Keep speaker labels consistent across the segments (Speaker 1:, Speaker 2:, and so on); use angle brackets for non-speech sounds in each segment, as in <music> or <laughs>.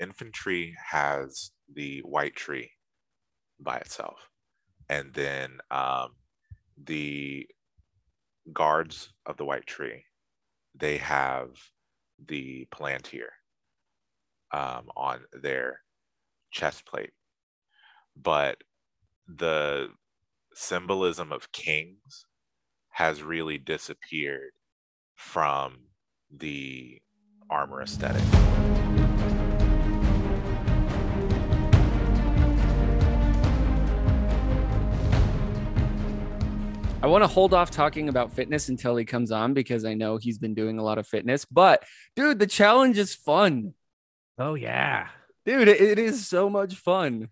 Speaker 1: infantry has the white tree by itself, and then um, the guards of the white tree they have the palantir um, on their chest plate, but the symbolism of kings has really disappeared from the armor aesthetic.
Speaker 2: I want to hold off talking about fitness until he comes on because I know he's been doing a lot of fitness. But dude, the challenge is fun.
Speaker 3: Oh yeah,
Speaker 2: Dude, it, it is so much fun.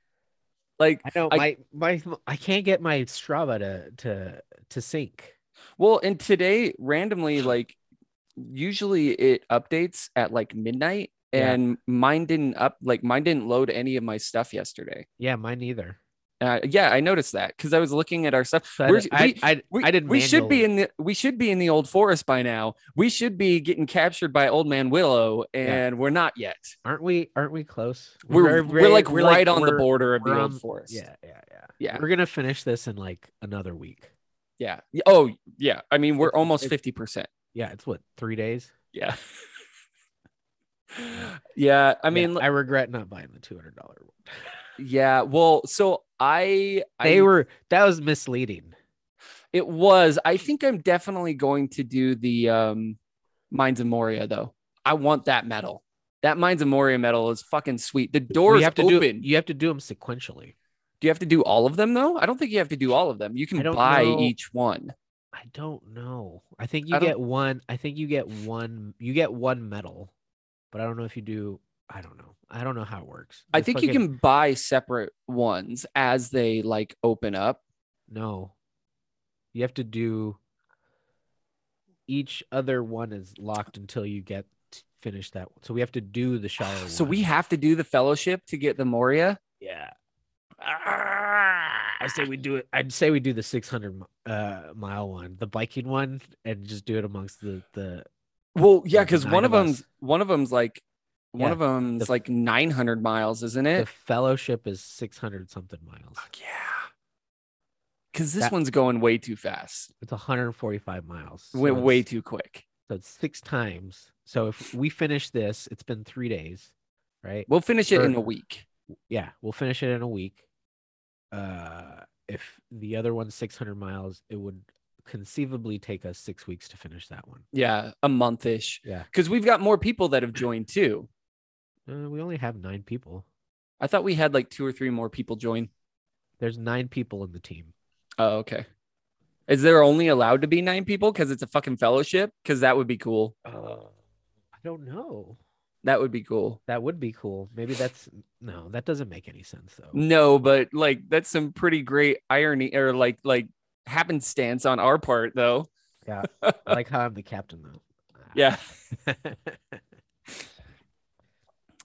Speaker 2: Like,
Speaker 3: I know
Speaker 2: I-
Speaker 3: my my I can't get my Strava to to to sync.
Speaker 2: well, and today randomly, like, usually it updates at like midnight,
Speaker 3: Yeah.
Speaker 2: and mine didn't up, like, mine didn't load any of my stuff yesterday.
Speaker 3: Yeah, mine neither.
Speaker 2: Uh, yeah, I noticed that because I was looking at our stuff.
Speaker 3: I,
Speaker 2: We're- we-
Speaker 3: I,
Speaker 2: We,
Speaker 3: I did.
Speaker 2: we should be in the we should be in the old forest by now. We should be getting captured by old man Willow, and we're not yet.
Speaker 3: Aren't we? Aren't we close?
Speaker 2: We're we're,
Speaker 3: very-
Speaker 2: like
Speaker 3: we're
Speaker 2: right on the border of the
Speaker 3: we're
Speaker 2: old forest.
Speaker 3: Yeah, yeah, yeah.
Speaker 2: Yeah.
Speaker 3: We're gonna finish this in like another week.
Speaker 2: yeah. Oh yeah. I mean, we're almost fifty percent.
Speaker 3: Yeah, it's what three days.
Speaker 2: Yeah. <laughs> yeah. I
Speaker 3: Yeah,
Speaker 2: mean,
Speaker 3: I regret not buying the two hundred dollar one.
Speaker 2: yeah. Well, so I
Speaker 3: They
Speaker 2: I,
Speaker 3: were that was misleading.
Speaker 2: It was. I think I'm definitely going to do the um Mines of Moria though. I want that medal. That Mines of Moria medal is fucking sweet. The doors
Speaker 3: you have to
Speaker 2: open.
Speaker 3: do you have to do them sequentially.
Speaker 2: Do you have to do all of them though? I don't think you have to do all of them. You can buy
Speaker 3: know.
Speaker 2: each one.
Speaker 3: I don't know. I think
Speaker 2: I
Speaker 3: you
Speaker 2: don't-
Speaker 3: get one. I think you get one. You get one medal, but I don't know if you do. I don't know. I don't know how it works.
Speaker 2: I
Speaker 3: The
Speaker 2: think you can buy separate ones as they like open up.
Speaker 3: No, you have to do. Each other one is locked until you get finish that one. So we have to do the shower.
Speaker 2: So we have to do the fellowship to get the Moria.
Speaker 3: Yeah. I say we do it. I'd say we do the 600 uh, mile one, the biking one, and just do it amongst the the.
Speaker 2: Well, yeah, because one of
Speaker 3: of us.
Speaker 2: them's one of them's like one
Speaker 3: Yeah,
Speaker 2: of them's
Speaker 3: the-
Speaker 2: like 900 miles, isn't it?
Speaker 3: The fellowship is 600 something miles.
Speaker 2: Fuck yeah. Because this
Speaker 3: That-
Speaker 2: one's going way too fast,
Speaker 3: It's 145 miles.
Speaker 2: way,
Speaker 3: so
Speaker 2: way too quick.
Speaker 3: So it's six times. So if we finish this, it's been three days, right?
Speaker 2: We'll finish it in a week.
Speaker 3: yeah, we'll finish it in a week. Uh, if the other one's 600 miles, it would conceivably take us six weeks to finish that one.
Speaker 2: Yeah, a month ish.
Speaker 3: Yeah.
Speaker 2: Because we've got more people that have joined too.
Speaker 3: Uh, we only have nine people.
Speaker 2: I thought we had like two or three more people join.
Speaker 3: There's nine people in the team.
Speaker 2: Oh, okay. Is there only allowed to be nine people because it's a fucking fellowship? Because that would be cool.
Speaker 3: Uh, I don't know.
Speaker 2: That would be cool.
Speaker 3: That would be cool. Maybe that's no, that doesn't make any sense though.
Speaker 2: No, but like that's some pretty great irony or like like happenstance on our part though.
Speaker 3: Yeah, <laughs> I like how I'm the captain though.
Speaker 2: Yeah. <laughs> <laughs>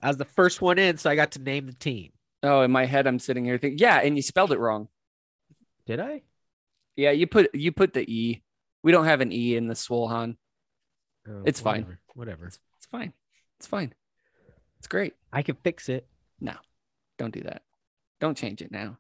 Speaker 3: I was the first one in, so I got to name the team.
Speaker 2: Oh, in my head, I'm sitting here thinking, yeah, and you spelled it wrong.
Speaker 3: Did I?
Speaker 2: Yeah, you put you put the e. We don't have an e in the Swolhan.
Speaker 3: Oh,
Speaker 2: It's fine.
Speaker 3: whatever, Whatever.
Speaker 2: It's, it's fine. It's fine. It's great.
Speaker 3: I can fix it.
Speaker 2: No, don't do that. Don't change it now.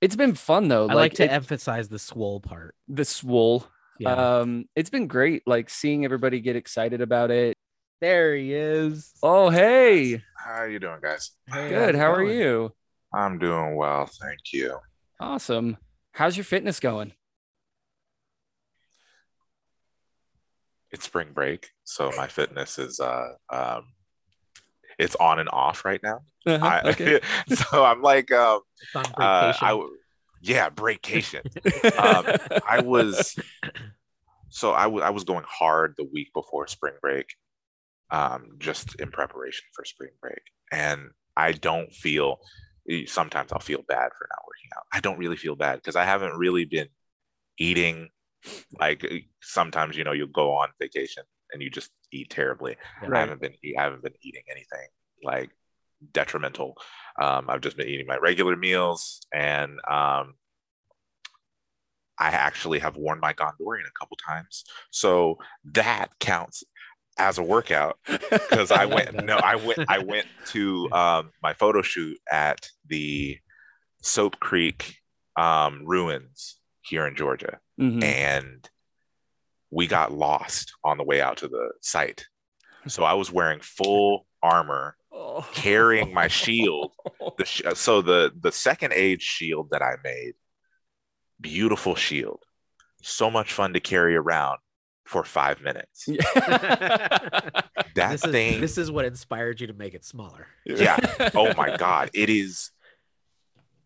Speaker 2: It's been fun though.
Speaker 3: I like to
Speaker 2: it-
Speaker 3: emphasize the swole part.
Speaker 2: the swole.
Speaker 3: Yeah.
Speaker 2: Um, it's been great. Like seeing everybody get excited about it.
Speaker 3: There he is.
Speaker 2: Oh, hey,
Speaker 1: How are you doing, guys?
Speaker 3: Hey,
Speaker 2: good.
Speaker 3: how's it
Speaker 2: How are you?
Speaker 1: I'm doing well, thank you.
Speaker 2: Awesome. How's your fitness going?
Speaker 1: It's spring break, so my fitness is uh um it's on and off right now. I,
Speaker 2: okay. <laughs>
Speaker 1: so I'm like um uh,
Speaker 3: vacation.
Speaker 1: I w- yeah, breakcation. <laughs> um, I was so I wa- I was going hard the week before spring break, um, just in preparation for spring break, and I don't feel. Sometimes I'll feel bad for not working out. I don't really feel bad because I haven't really been eating. Like sometimes you know you'll go on vacation and you just eat terribly.
Speaker 3: Yeah.
Speaker 1: I haven't been I haven't been eating anything like detrimental. Um, I've just been eating my regular meals, and um, I actually have worn my Gondorian a couple times, so that counts. As a workout because I went no, I went I went to <laughs> um, my photo shoot at the Soap Creek um, ruins here in Georgia,
Speaker 2: Mhm.
Speaker 1: and we got lost on the way out to the site. So I was wearing full armor,
Speaker 2: Oh.
Speaker 1: carrying my shield. <laughs> The sh- so the the second age shield that I made, beautiful shield, so much fun to carry around for five minutes. <laughs> That
Speaker 3: this
Speaker 1: thing,
Speaker 3: is this is what inspired you to make it smaller.
Speaker 1: Yeah. <laughs> oh my god, it is.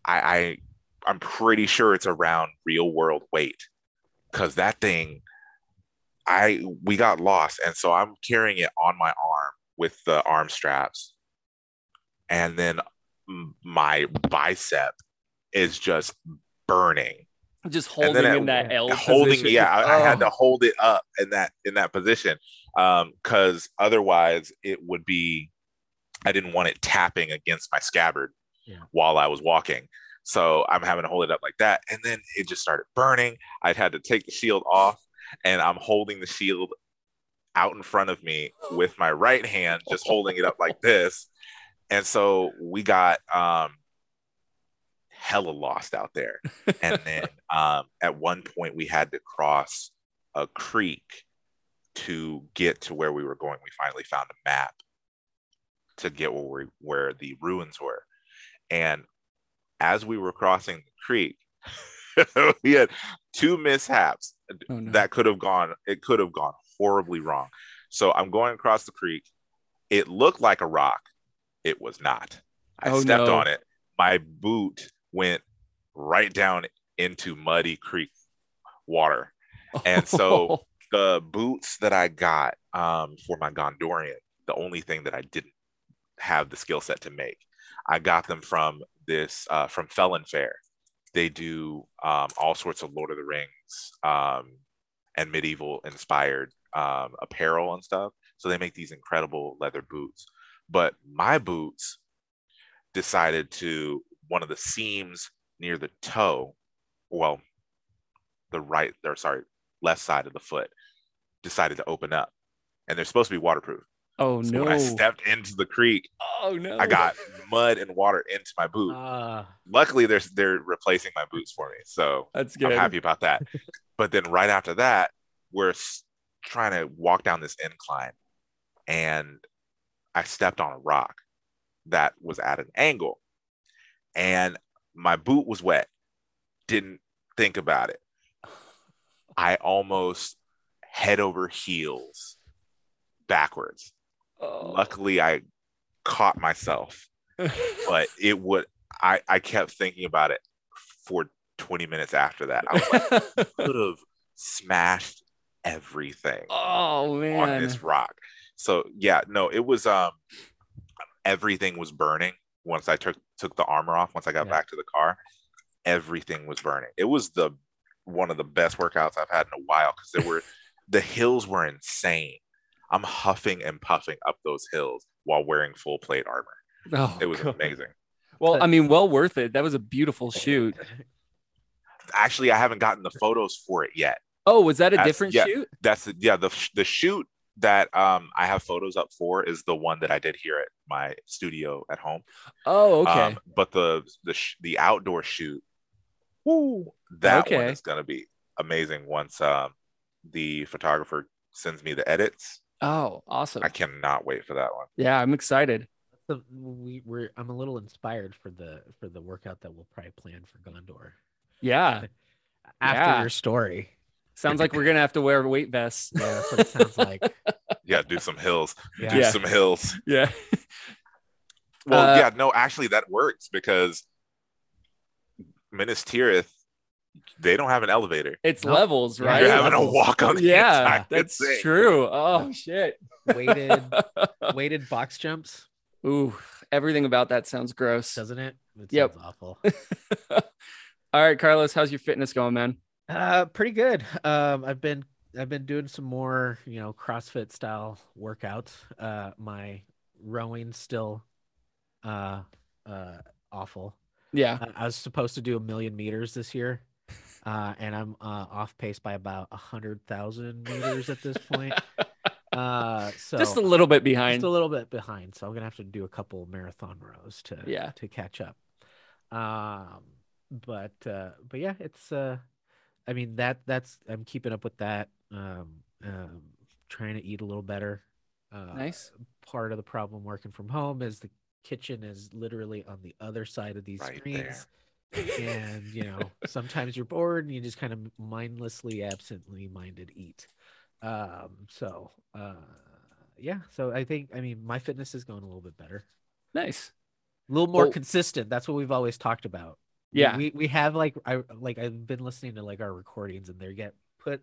Speaker 1: I, I I'm pretty sure it's around real world weight, because that thing, I we got lost, and so I'm carrying it on my arm with the arm straps, and then my bicep is just burning
Speaker 2: Just holding in that L <laughs>
Speaker 1: holding
Speaker 2: position.
Speaker 1: yeah I, I had
Speaker 2: Oh.
Speaker 1: to hold it up in that in that position um because otherwise it would be i didn't want it tapping against my scabbard
Speaker 3: Yeah.
Speaker 1: while i was walking so i'm having to hold it up like that and then it just started burning i'd had to take the shield off and i'm holding the shield out in front of me with my right hand just holding it up like this and so we got um hella lost out there and <laughs> then um, at one point we had to cross a creek to get to where we were going. We finally found a map to get where we, where the ruins were, and as we were crossing the creek, <laughs> we had two mishaps
Speaker 2: Oh, no.
Speaker 1: that could have gone. It could have gone horribly wrong. So I'm going across the creek. It looked like a rock. It was not. I
Speaker 2: Oh,
Speaker 1: stepped
Speaker 2: no.
Speaker 1: on it. My boot went right down into muddy creek water. And so <laughs> the boots that I got um, for my Gondorian, the only thing that I didn't have the skill set to make, I got them from this uh, from Felon Fair. They do um, all sorts of Lord of the Rings um, and medieval inspired um, apparel and stuff. So they make these incredible leather boots. But my boots decided to one of the seams near the toe, well, the right or sorry, left side of the foot decided to open up. And they're supposed to be waterproof.
Speaker 2: oh
Speaker 1: So
Speaker 2: no.
Speaker 1: when I stepped into the creek,
Speaker 2: oh no.
Speaker 1: I got mud and water into my boot.
Speaker 3: Uh,
Speaker 1: Luckily, they're they're replacing my boots for me, so
Speaker 2: That's good.
Speaker 1: I'm happy about that. <laughs> but then right after that, we're trying to walk down this incline, and I stepped on a rock that was at an angle, and my boot was wet. Didn't think about it. I almost head over heels backwards.
Speaker 2: Oh.
Speaker 1: Luckily, I caught myself <laughs> but it would I I kept thinking about it for 20 minutes after that. I like, <laughs> could have smashed everything
Speaker 2: oh
Speaker 1: on this rock. So yeah, no, it was um everything was burning once I took took the armor off, once I got
Speaker 3: Yeah.
Speaker 1: back to the car, everything was burning. It was the one of the best workouts I've had in a while because there were <laughs> the hills were insane. I'm huffing and puffing up those hills while wearing full plate armor.
Speaker 2: Oh,
Speaker 1: It was
Speaker 2: God.
Speaker 1: amazing.
Speaker 2: Well, I mean, well worth it. That was a beautiful shoot. <laughs>
Speaker 1: Actually, I haven't gotten the photos for it yet.
Speaker 2: Oh, was that a
Speaker 1: That's-
Speaker 2: different
Speaker 1: yeah.
Speaker 2: shoot?
Speaker 1: That's yeah the the shoot that um I have photos up for is the one that I did here at my studio at home.
Speaker 2: Oh, okay.
Speaker 1: Um, but the the sh- the outdoor shoot, woo, that one is gonna be amazing once um the photographer sends me the edits.
Speaker 2: oh, awesome.
Speaker 1: I cannot wait for that one.
Speaker 2: Yeah, I'm excited.
Speaker 3: so we were. I'm a little inspired for the for the workout that we'll probably plan for Gondor
Speaker 2: Yeah. <laughs>
Speaker 3: after
Speaker 2: Yeah.
Speaker 3: your story.
Speaker 2: Sounds like we're gonna have to wear weight vests.
Speaker 3: Yeah, that's what it sounds like. <laughs>
Speaker 1: Yeah, do some hills.
Speaker 3: Yeah.
Speaker 1: Do
Speaker 2: Yeah.
Speaker 1: some hills.
Speaker 2: Yeah.
Speaker 1: Well,
Speaker 2: Uh,
Speaker 1: yeah, no, actually that works because Minas Tirith, they don't have an elevator.
Speaker 2: It's
Speaker 3: Nope.
Speaker 2: levels, right?
Speaker 1: You're
Speaker 3: Right.
Speaker 1: having to
Speaker 3: Levels.
Speaker 1: walk on the
Speaker 2: Yeah, that's
Speaker 1: thing.
Speaker 2: true. Oh shit.
Speaker 3: Weighted <laughs> weighted box jumps,
Speaker 2: Ooh, everything about that sounds gross.
Speaker 3: doesn't it? It
Speaker 2: Yep.
Speaker 3: awful. <laughs>
Speaker 2: All right, Carlos, how's your fitness going, man?
Speaker 3: Uh, pretty good. Um, I've been I've been doing some more, you know, CrossFit style workouts. Uh, my rowing still, uh, uh, awful.
Speaker 2: Yeah.
Speaker 3: I, I was supposed to do a million meters this year, uh, and I'm uh, off pace by about a hundred thousand meters at this point. <laughs> Uh, so
Speaker 2: Just a little bit behind.
Speaker 3: just a little bit behind. So I'm gonna have to do a couple marathon rows to
Speaker 2: Yeah.
Speaker 3: to catch up. Um, but uh, but yeah, it's uh, I mean that that's I'm keeping up with that. Um, um, trying to eat a little better. Uh,
Speaker 2: Nice.
Speaker 3: Part of the problem working from home is the kitchen is literally on the other side of these
Speaker 1: Right
Speaker 3: screens. and you know <laughs> sometimes you're bored and you just kind of mindlessly absently minded eat um so uh yeah so i think i mean my fitness is going a little bit better
Speaker 2: Nice.
Speaker 3: a little more
Speaker 2: Well-
Speaker 3: consistent that's what we've always talked about We-
Speaker 2: Yeah.
Speaker 3: we, we have like i like i've been listening to like our recordings and they get put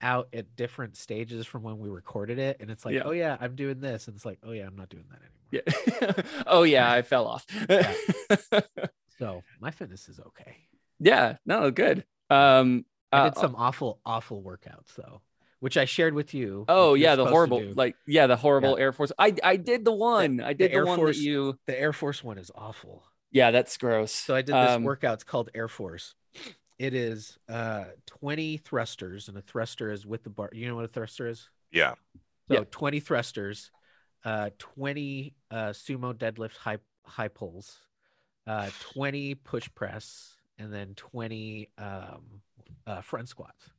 Speaker 3: out at different stages from when we recorded it and it's like
Speaker 2: Yeah.
Speaker 3: oh yeah i'm doing this and it's like oh yeah i'm not doing that anymore
Speaker 2: Yeah. <laughs> oh yeah, I fell off.
Speaker 3: Yeah. <laughs> so my fitness is okay
Speaker 2: yeah. No, good. Um.
Speaker 3: I
Speaker 2: uh,
Speaker 3: did some awful, awful workouts though, which I shared with you.
Speaker 2: Oh yeah, the horrible, like yeah, the horrible Air Force. I I did the one. I did the,
Speaker 3: Air
Speaker 2: one
Speaker 3: Force-
Speaker 2: that you.
Speaker 3: the Air Force one is awful.
Speaker 2: Yeah, that's gross.
Speaker 3: So I did this
Speaker 2: Um,
Speaker 3: workout. It's called Air Force. It is uh 20 thrusters, and a thruster is with the bar. You know what a thruster is?
Speaker 1: Yeah.
Speaker 3: So
Speaker 2: Yeah.
Speaker 3: 20 thrusters, uh 20 uh sumo deadlift high high pulls, uh 20 push press, and then 20 um uh front squats.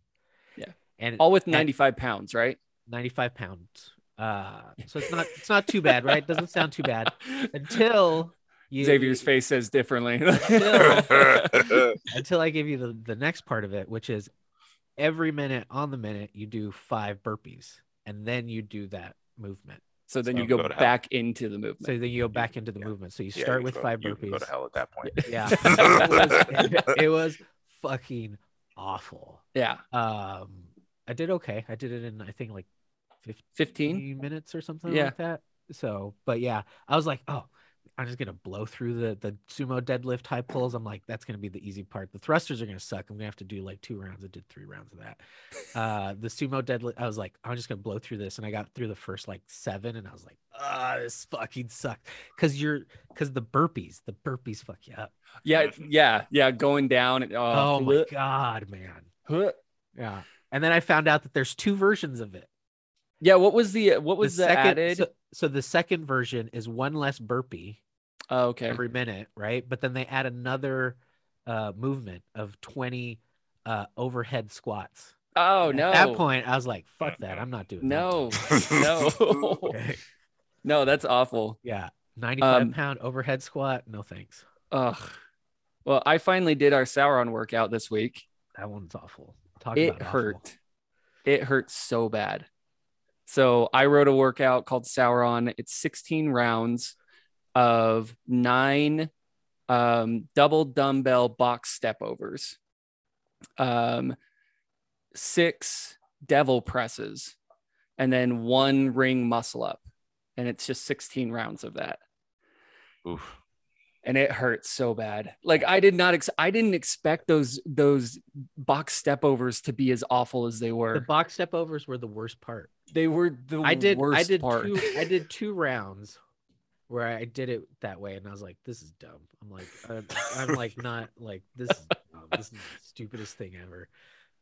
Speaker 2: Yeah.
Speaker 3: And
Speaker 2: All with
Speaker 3: and-
Speaker 2: 95 pounds, right?
Speaker 3: 95 pounds. Uh, so it's not it's not too bad, right? Doesn't sound too bad <laughs> until you,
Speaker 2: Xavier's face says differently. <laughs>
Speaker 3: until I give you the the next part of it, which is every minute on the minute you do five burpees, and then you do that movement.
Speaker 2: so then
Speaker 3: So
Speaker 2: you go,
Speaker 1: go to hell.
Speaker 2: back into the movement.
Speaker 3: So then you go back into the
Speaker 1: Yeah.
Speaker 3: movement. So you
Speaker 1: Yeah,
Speaker 3: start
Speaker 1: you
Speaker 3: with
Speaker 1: go-
Speaker 3: five
Speaker 1: you can Go
Speaker 3: burpees.
Speaker 1: to hell at that point. <laughs>
Speaker 3: Yeah, <laughs> it was, it was fucking awful.
Speaker 2: yeah,
Speaker 3: Um, I did okay. I did it in I think like 15
Speaker 2: 15.
Speaker 3: minutes or something
Speaker 2: Yeah.
Speaker 3: like that. So, but yeah, I was like, oh, I'm just gonna blow through the the sumo deadlift high pulls. I'm like, that's gonna be the easy part. The thrusters are gonna suck. I'm gonna have to do like two rounds. I did three rounds of that. Uh, the sumo deadlift, I was like, I'm just gonna blow through this, and I got through the first like seven, and I was like, ah, this fucking sucks. Cause you're, cause the burpees, the burpees fuck you up.
Speaker 2: Yeah, yeah, yeah. Going down. and-
Speaker 3: Oh,
Speaker 2: Oh,
Speaker 3: my god, man. Yeah. And then I found out that there's two versions of it.
Speaker 2: Yeah. What was the what was the,
Speaker 3: second,
Speaker 2: added?
Speaker 3: So, so the second version is one less burpee
Speaker 2: oh, okay.
Speaker 3: every minute, right? But then they add another uh, movement of 20 uh, overhead squats.
Speaker 2: Oh no.
Speaker 3: At that point, I was like, "Fuck that! I'm not doing
Speaker 2: No.
Speaker 3: that."
Speaker 2: no. <laughs> <laughs>
Speaker 3: Okay.
Speaker 2: no, that's awful.
Speaker 3: Yeah, 95
Speaker 2: Um,
Speaker 3: pound overhead squat. No thanks.
Speaker 2: Ugh. Well, I finally did our Sauron workout this week.
Speaker 3: That one's awful. Talk
Speaker 2: it
Speaker 3: about awful.
Speaker 2: hurt. It hurt so bad. So I wrote a workout called Sauron. It's 16 rounds of nine um, double dumbbell box step overs, um, six devil presses, and then one ring muscle up. And it's just 16 rounds of that
Speaker 1: Oof.
Speaker 2: and it hurts so bad. Like I did not ex- I didn't expect those those box step overs to be as awful as they were.
Speaker 3: The box step overs were the worst part.
Speaker 2: They were the
Speaker 3: I did.
Speaker 2: worst
Speaker 3: I did
Speaker 2: part.
Speaker 3: two. I did two rounds where I did it that way, and I was like, "This is dumb." I'm like, I'm, I'm like <laughs> not like this. Is dumb. This is the stupidest thing ever.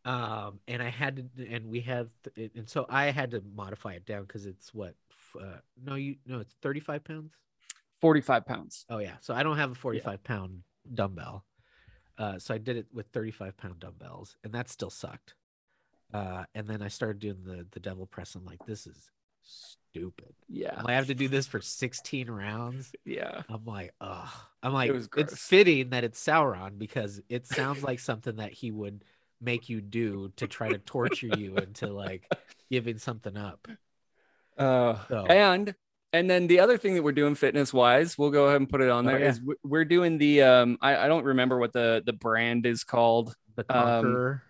Speaker 3: Um, and I had to, and we have, and so I had to modify it down because it's what? Uh, no, you no, it's 35 pounds.
Speaker 2: 45 pounds.
Speaker 3: Oh yeah, so I don't have a 45 pound dumbbell. Uh, so I did it with 35 pound dumbbells, and that still sucked. Uh, and then I started doing the the devil press. I'm like, this is stupid.
Speaker 2: Yeah.
Speaker 3: I have to do this for 16 rounds.
Speaker 2: Yeah.
Speaker 3: I'm like, ugh. I'm like,
Speaker 2: was
Speaker 3: it's fitting that it's Sauron because it sounds like something that he would make you do to try to torture you into like giving something up.
Speaker 2: Uh,
Speaker 3: So-
Speaker 2: and and then the other thing that we're doing fitness wise, we'll go ahead and put it on
Speaker 3: Oh, yeah.
Speaker 2: Is we- we're doing the um I, I don't remember what the the brand is called.
Speaker 3: The
Speaker 2: Um.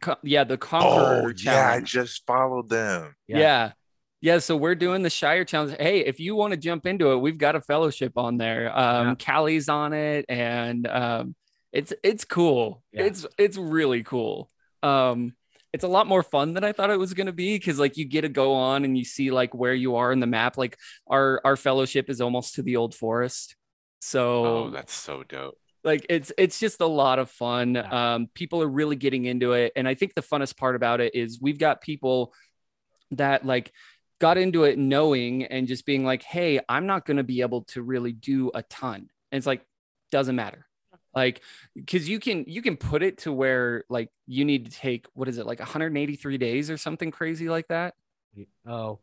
Speaker 2: Co- yeah, the Conqueror
Speaker 1: Oh yeah, I just followed them.
Speaker 3: Yeah.
Speaker 2: Yeah. Yeah. So we're doing the Shire Challenge. Hey, if you want to jump into it, we've got a fellowship on there. Um,
Speaker 3: Yeah.
Speaker 2: Callie's on it, and um, it's it's cool.
Speaker 3: Yeah.
Speaker 2: It's it's really cool. Um, it's a lot more fun than I thought it was gonna be because like you get to go on and you see like where you are in the map. Like our our fellowship is almost to the old forest. So
Speaker 1: Oh, that's so dope.
Speaker 2: like it's it's just a lot of fun
Speaker 3: Yeah.
Speaker 2: um people are really getting into it and i think the funnest part about it is we've got people that like got into it knowing and just being like, hey, I'm not going to be able to really do a ton. And it's like, doesn't matter. Like, because you can you can put it to where like you need to take what is it like 183 days or something crazy like that.
Speaker 3: Oh,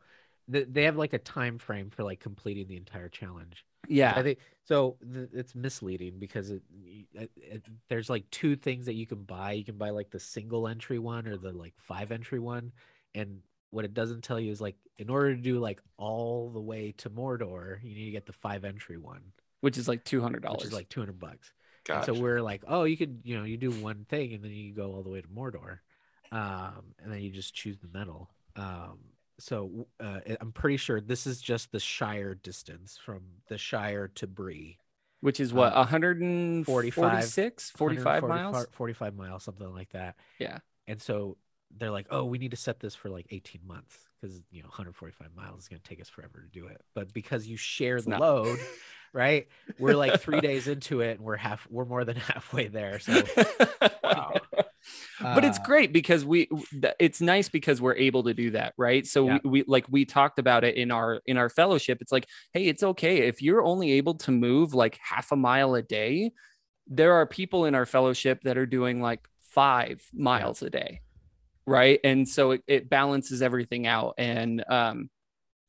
Speaker 3: th- they have like a time frame for like completing the entire challenge.
Speaker 2: Yeah,
Speaker 3: I think so. Th- it's misleading because it, it, uh, it, there's like two things that you can buy. You can buy like the single entry one or the like five entry one, and what it doesn't tell you is like in order to do like all the way to Mordor, you need to get the five entry one,
Speaker 2: which is like two hundred dollars,
Speaker 3: which is like two hundred bucks.
Speaker 1: Gotcha.
Speaker 3: So we're like, oh, you could, you know, you do one thing and then you go all the way to Mordor, um, and then you just choose the medal. Um, so uh, I'm pretty sure this is just the Shire distance from the Shire to Bree,
Speaker 2: which is what
Speaker 3: Um,
Speaker 2: 146, 45 miles.
Speaker 3: 45 miles, something like that.
Speaker 2: Yeah.
Speaker 3: And so they're like, oh, we need to set this for like 18 months because you know 145 miles is going to take us forever to do it. But because you share
Speaker 2: It's
Speaker 3: the
Speaker 2: not.
Speaker 3: load, <laughs> right? We're like three days into it, and we're half, we're more than <laughs> halfway there. So <laughs>
Speaker 1: Wow.
Speaker 2: but it's
Speaker 3: uh,
Speaker 2: great because we it's nice because we're able to do that right so
Speaker 3: Yeah.
Speaker 2: we, we like we talked about it in our in our fellowship it's like hey it's okay if you're only able to move like half a mile a day there are people in our fellowship that are doing like five miles a day right and so it, it balances everything out and um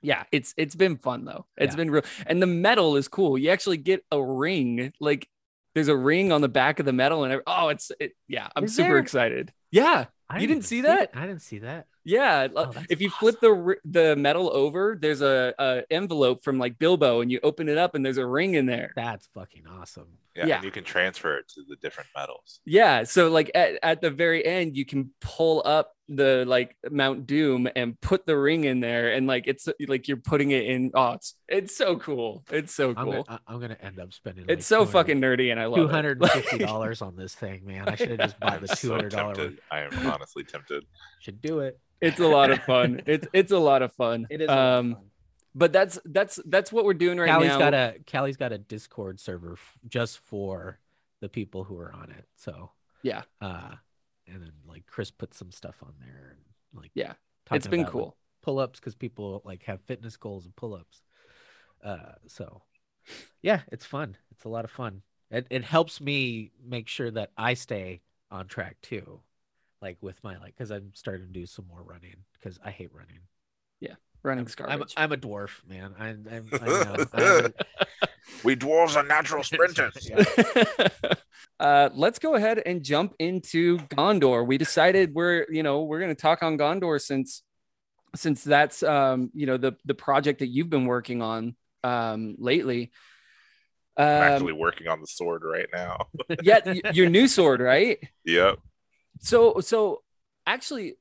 Speaker 2: yeah it's it's been fun though It's
Speaker 3: Yeah.
Speaker 2: been real and the medal is cool you actually get a ring like there's a ring on the back of the medal and oh it's it, yeah i'm
Speaker 3: Is
Speaker 2: super
Speaker 3: there?
Speaker 2: excited yeah
Speaker 3: I
Speaker 2: You didn't see that?
Speaker 3: I didn't see that.
Speaker 2: Yeah,
Speaker 3: Oh,
Speaker 2: if you flip the the metal over, there's a, a envelope from like Bilbo, and you open it up, and there's a ring in there.
Speaker 3: That's fucking awesome.
Speaker 1: Yeah,
Speaker 2: Yeah.
Speaker 1: and you can transfer it to the different metals.
Speaker 2: Yeah, so like at, at the very end, you can pull up the like Mount Doom and put the ring in there, and like it's like you're putting it in. Oh, it's it's so cool. It's so
Speaker 3: I'm
Speaker 2: cool.
Speaker 3: gonna, I- I'm gonna end up spending.
Speaker 2: it's so fucking nerdy, and I love
Speaker 3: Two
Speaker 2: it.
Speaker 3: hundred and fifty dollars <laughs> on this thing, man. I should have just bought the two hundred dollar one.
Speaker 1: tempted. I am honestly tempted. <laughs>
Speaker 3: Should do it.
Speaker 2: It's a lot of fun. It's it's a lot of fun.
Speaker 3: It is. a lot of
Speaker 2: Um,
Speaker 3: fun.
Speaker 2: but that's that's that's what we're doing right
Speaker 3: Callie's
Speaker 2: now.
Speaker 3: got a Callie's got a Discord server f- just for the people who are on it. So
Speaker 2: Yeah.
Speaker 3: uh, and then like Chris put some stuff on there and like
Speaker 2: Yeah,
Speaker 3: talking
Speaker 2: it's been
Speaker 3: about, like,
Speaker 2: cool.
Speaker 3: pull-ups because people like have fitness goals and pull-ups. Uh, so yeah, it's fun. It's a lot of fun. It it helps me make sure that I stay on track too, like with my like because I'm starting to do some more running because I hate running.
Speaker 2: Yeah, running's
Speaker 3: I'm
Speaker 2: garbage.
Speaker 3: I'm a dwarf, man. I, I'm, I know. <laughs> I'm-
Speaker 1: We dwarves are natural <laughs> sprinters. <laughs>
Speaker 2: Uh, let's go ahead and jump into Gondor. We decided we're, you know, we're going to talk on Gondor since, since that's, um, you know, the the project that you've been working on um, lately.
Speaker 1: I'm
Speaker 2: Um,
Speaker 1: actually working on the sword right now.
Speaker 2: yeah, your new sword, right?
Speaker 1: yep.
Speaker 2: So, so actually,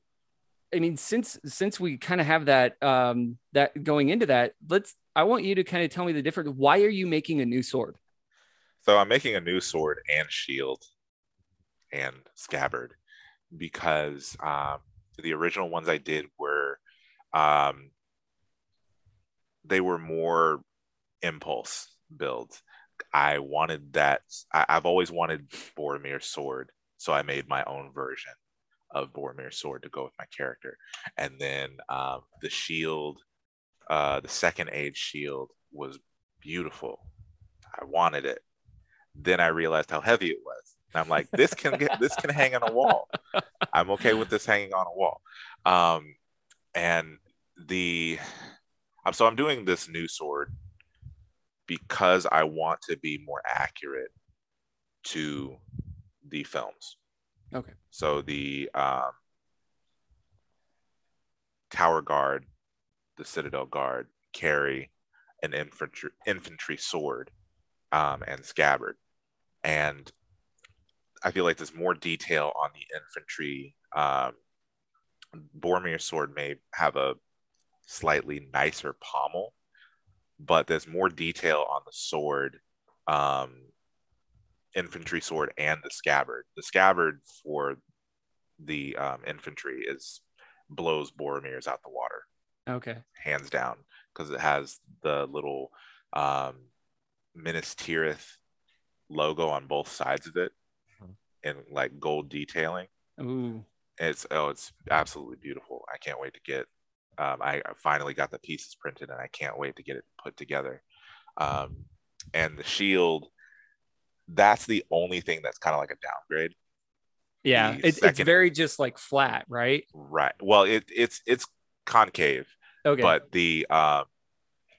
Speaker 2: I mean, since since we kind of have that um, that going into that, let's. I want you to kind of tell me the difference. Why are you making a new sword?
Speaker 1: So I'm making a new sword and shield and scabbard because um, the original ones I did were um, they were more impulse builds. I wanted that. I, I've always wanted Boromir's sword, so I made my own version of Boromir's sword to go with my character. And then um, the shield, uh, the second age shield, was beautiful. I wanted it. Then I realized how heavy it was. And I'm like, this can get this can hang on a wall. I'm okay with this hanging on a wall. Um, and the um, so I'm doing this new sword because I want to be more accurate to the films.
Speaker 2: Okay.
Speaker 1: So the um, Tower Guard, the Citadel Guard carry an infantry infantry sword um, and scabbard, and I feel like there's more detail on the infantry. Um, Boromir's sword may have a slightly nicer pommel, but there's more detail on the sword, um, infantry sword, and the scabbard. The scabbard for the um, infantry is blows Boromir's out the water,
Speaker 2: Okay.
Speaker 1: hands down, because it has the little um, Minas Tirith logo on both sides of it,
Speaker 3: Mhm.
Speaker 1: and like gold detailing.
Speaker 2: Ooh.
Speaker 1: It's oh, it's absolutely beautiful. I can't wait to get Um, I, I finally got the pieces printed, and I can't wait to get it put together. Um, and the shield, that's the only thing that's kind of like a downgrade.
Speaker 2: Yeah, it, it's very just like flat, right?
Speaker 1: Right. Well, it, it's it's concave,
Speaker 2: Okay.
Speaker 1: but the um,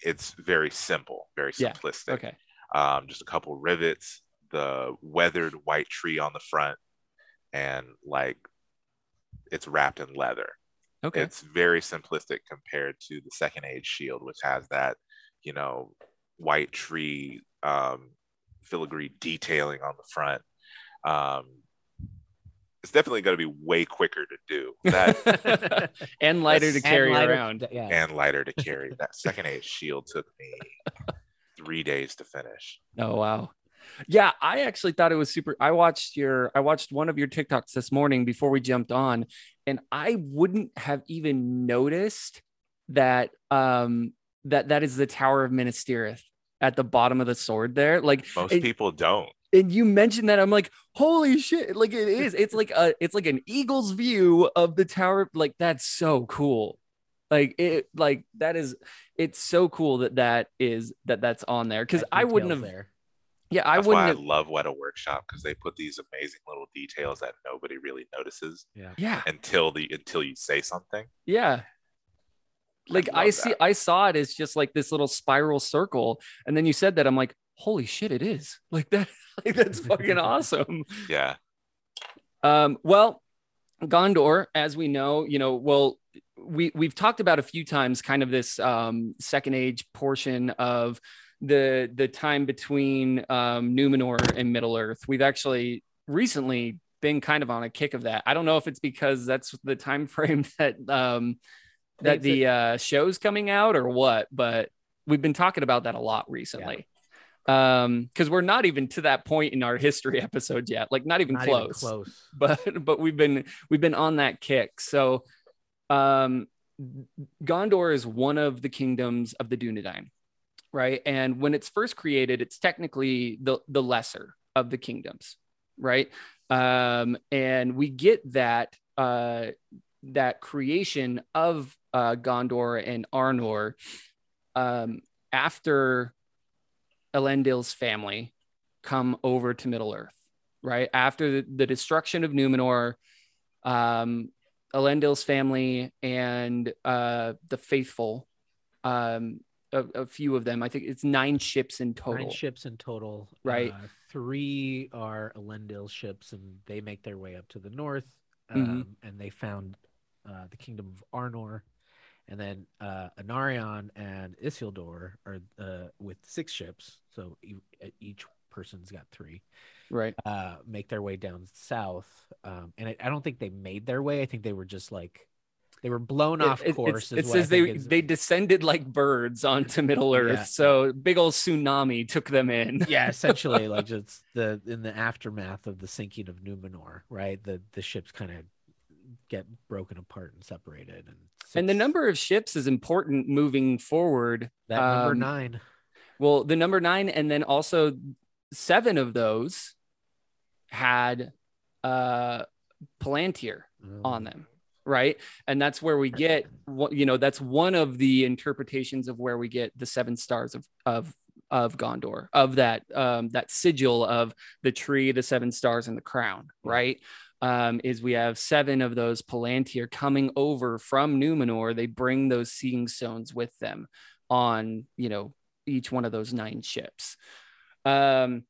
Speaker 1: it's very simple, very
Speaker 2: Yeah,
Speaker 1: simplistic.
Speaker 2: okay.
Speaker 1: Um, just a couple rivets, the weathered white tree on the front, and like it's wrapped in leather.
Speaker 2: Okay.
Speaker 1: It's very simplistic compared to the second age shield, which has that, you know, white tree um, filigree detailing on the front. Um, it's definitely going to be way quicker to do that <laughs>
Speaker 2: and lighter to carry
Speaker 3: lighter-
Speaker 2: around.
Speaker 3: Yeah.
Speaker 1: and lighter to carry. That second age shield took me three days to finish.
Speaker 2: Oh wow. Yeah, I actually thought it was super. I watched your I watched one of your TikToks this morning before we jumped on, and I wouldn't have even noticed that um that that is the Tower of Minas Tirith at the bottom of the sword there. Like
Speaker 1: Most
Speaker 2: It-
Speaker 1: people don't.
Speaker 2: and you mentioned that I'm like, holy shit! Like it is. It's like a it's like an eagle's view of the tower. Like that's so cool. Like it like that is it's so cool that that is that that's on there because I wouldn't have
Speaker 3: there.
Speaker 2: yeah I
Speaker 1: That's
Speaker 2: wouldn't
Speaker 1: why
Speaker 2: have
Speaker 1: I love Weta Workshop because they put these amazing little details that nobody really notices
Speaker 3: Yeah.
Speaker 2: yeah
Speaker 1: until the until you say something.
Speaker 2: yeah like I,
Speaker 1: love
Speaker 2: see
Speaker 1: that.
Speaker 2: I saw it as just like this little spiral circle and then you said that I'm like holy shit it is <laughs> like that like that's fucking <laughs> awesome
Speaker 1: Yeah.
Speaker 2: Um, well, Gondor, as we know, you know, well, we we've talked about a few times kind of this um second age portion of the the time between um Numenor and Middle Earth. We've actually recently been kind of on a kick of that. I don't know if it's because that's the time <laughs> frame that um that the uh show's coming out or what, but we've been talking about that a lot recently. Um, because we're not even to that point in our history <laughs> episode yet, like not even
Speaker 3: Not
Speaker 2: close
Speaker 3: even close. <laughs>
Speaker 2: but but we've been we've been on that kick. So um Gondor is one of the kingdoms of the Dunedain, right? And when it's first created, it's technically the the lesser of the kingdoms, right? Um and we get that uh that creation of uh Gondor and Arnor um after Elendil's family come over to Middle Earth, right? After the, the destruction of Numenor, um, Elendil's family and uh, the faithful, um, a, a few of them, I think it's nine ships in total.
Speaker 3: Nine ships in total.
Speaker 2: Right.
Speaker 3: Uh, three are Elendil ships, and they make their way up to the north.
Speaker 2: Mhm.
Speaker 3: Um, And they found uh, the kingdom of Arnor. And then uh, Anarion and Isildur are uh, with six ships. So e- each person's got three.
Speaker 2: Right.
Speaker 3: Uh, make their way down south. Um, and I, I don't think they made their way. I think they were just like, they were blown off
Speaker 2: It- it-
Speaker 3: course.
Speaker 2: it says they
Speaker 3: is-
Speaker 2: they descended like birds onto Middle Earth.
Speaker 3: Yeah.
Speaker 2: So big old tsunami took them in. <laughs>
Speaker 3: yeah essentially <laughs> like just the in the aftermath of the sinking of numenor right the the ships kind of get broken apart and separated and
Speaker 2: And the number of ships is important moving forward.
Speaker 3: that number
Speaker 2: um,
Speaker 3: nine
Speaker 2: Well, the number nine, and then also seven of those had uh Palantir on
Speaker 3: Um,
Speaker 2: them, right? And that's where we get what you know, that's one of the interpretations of where we get the seven stars of of of Gondor, of that um that sigil of the tree, the seven stars, and the crown, right? Um, is we have seven of those Palantir coming over from Numenor. They bring those seeing stones with them on, you know, each one of those nine ships. Um,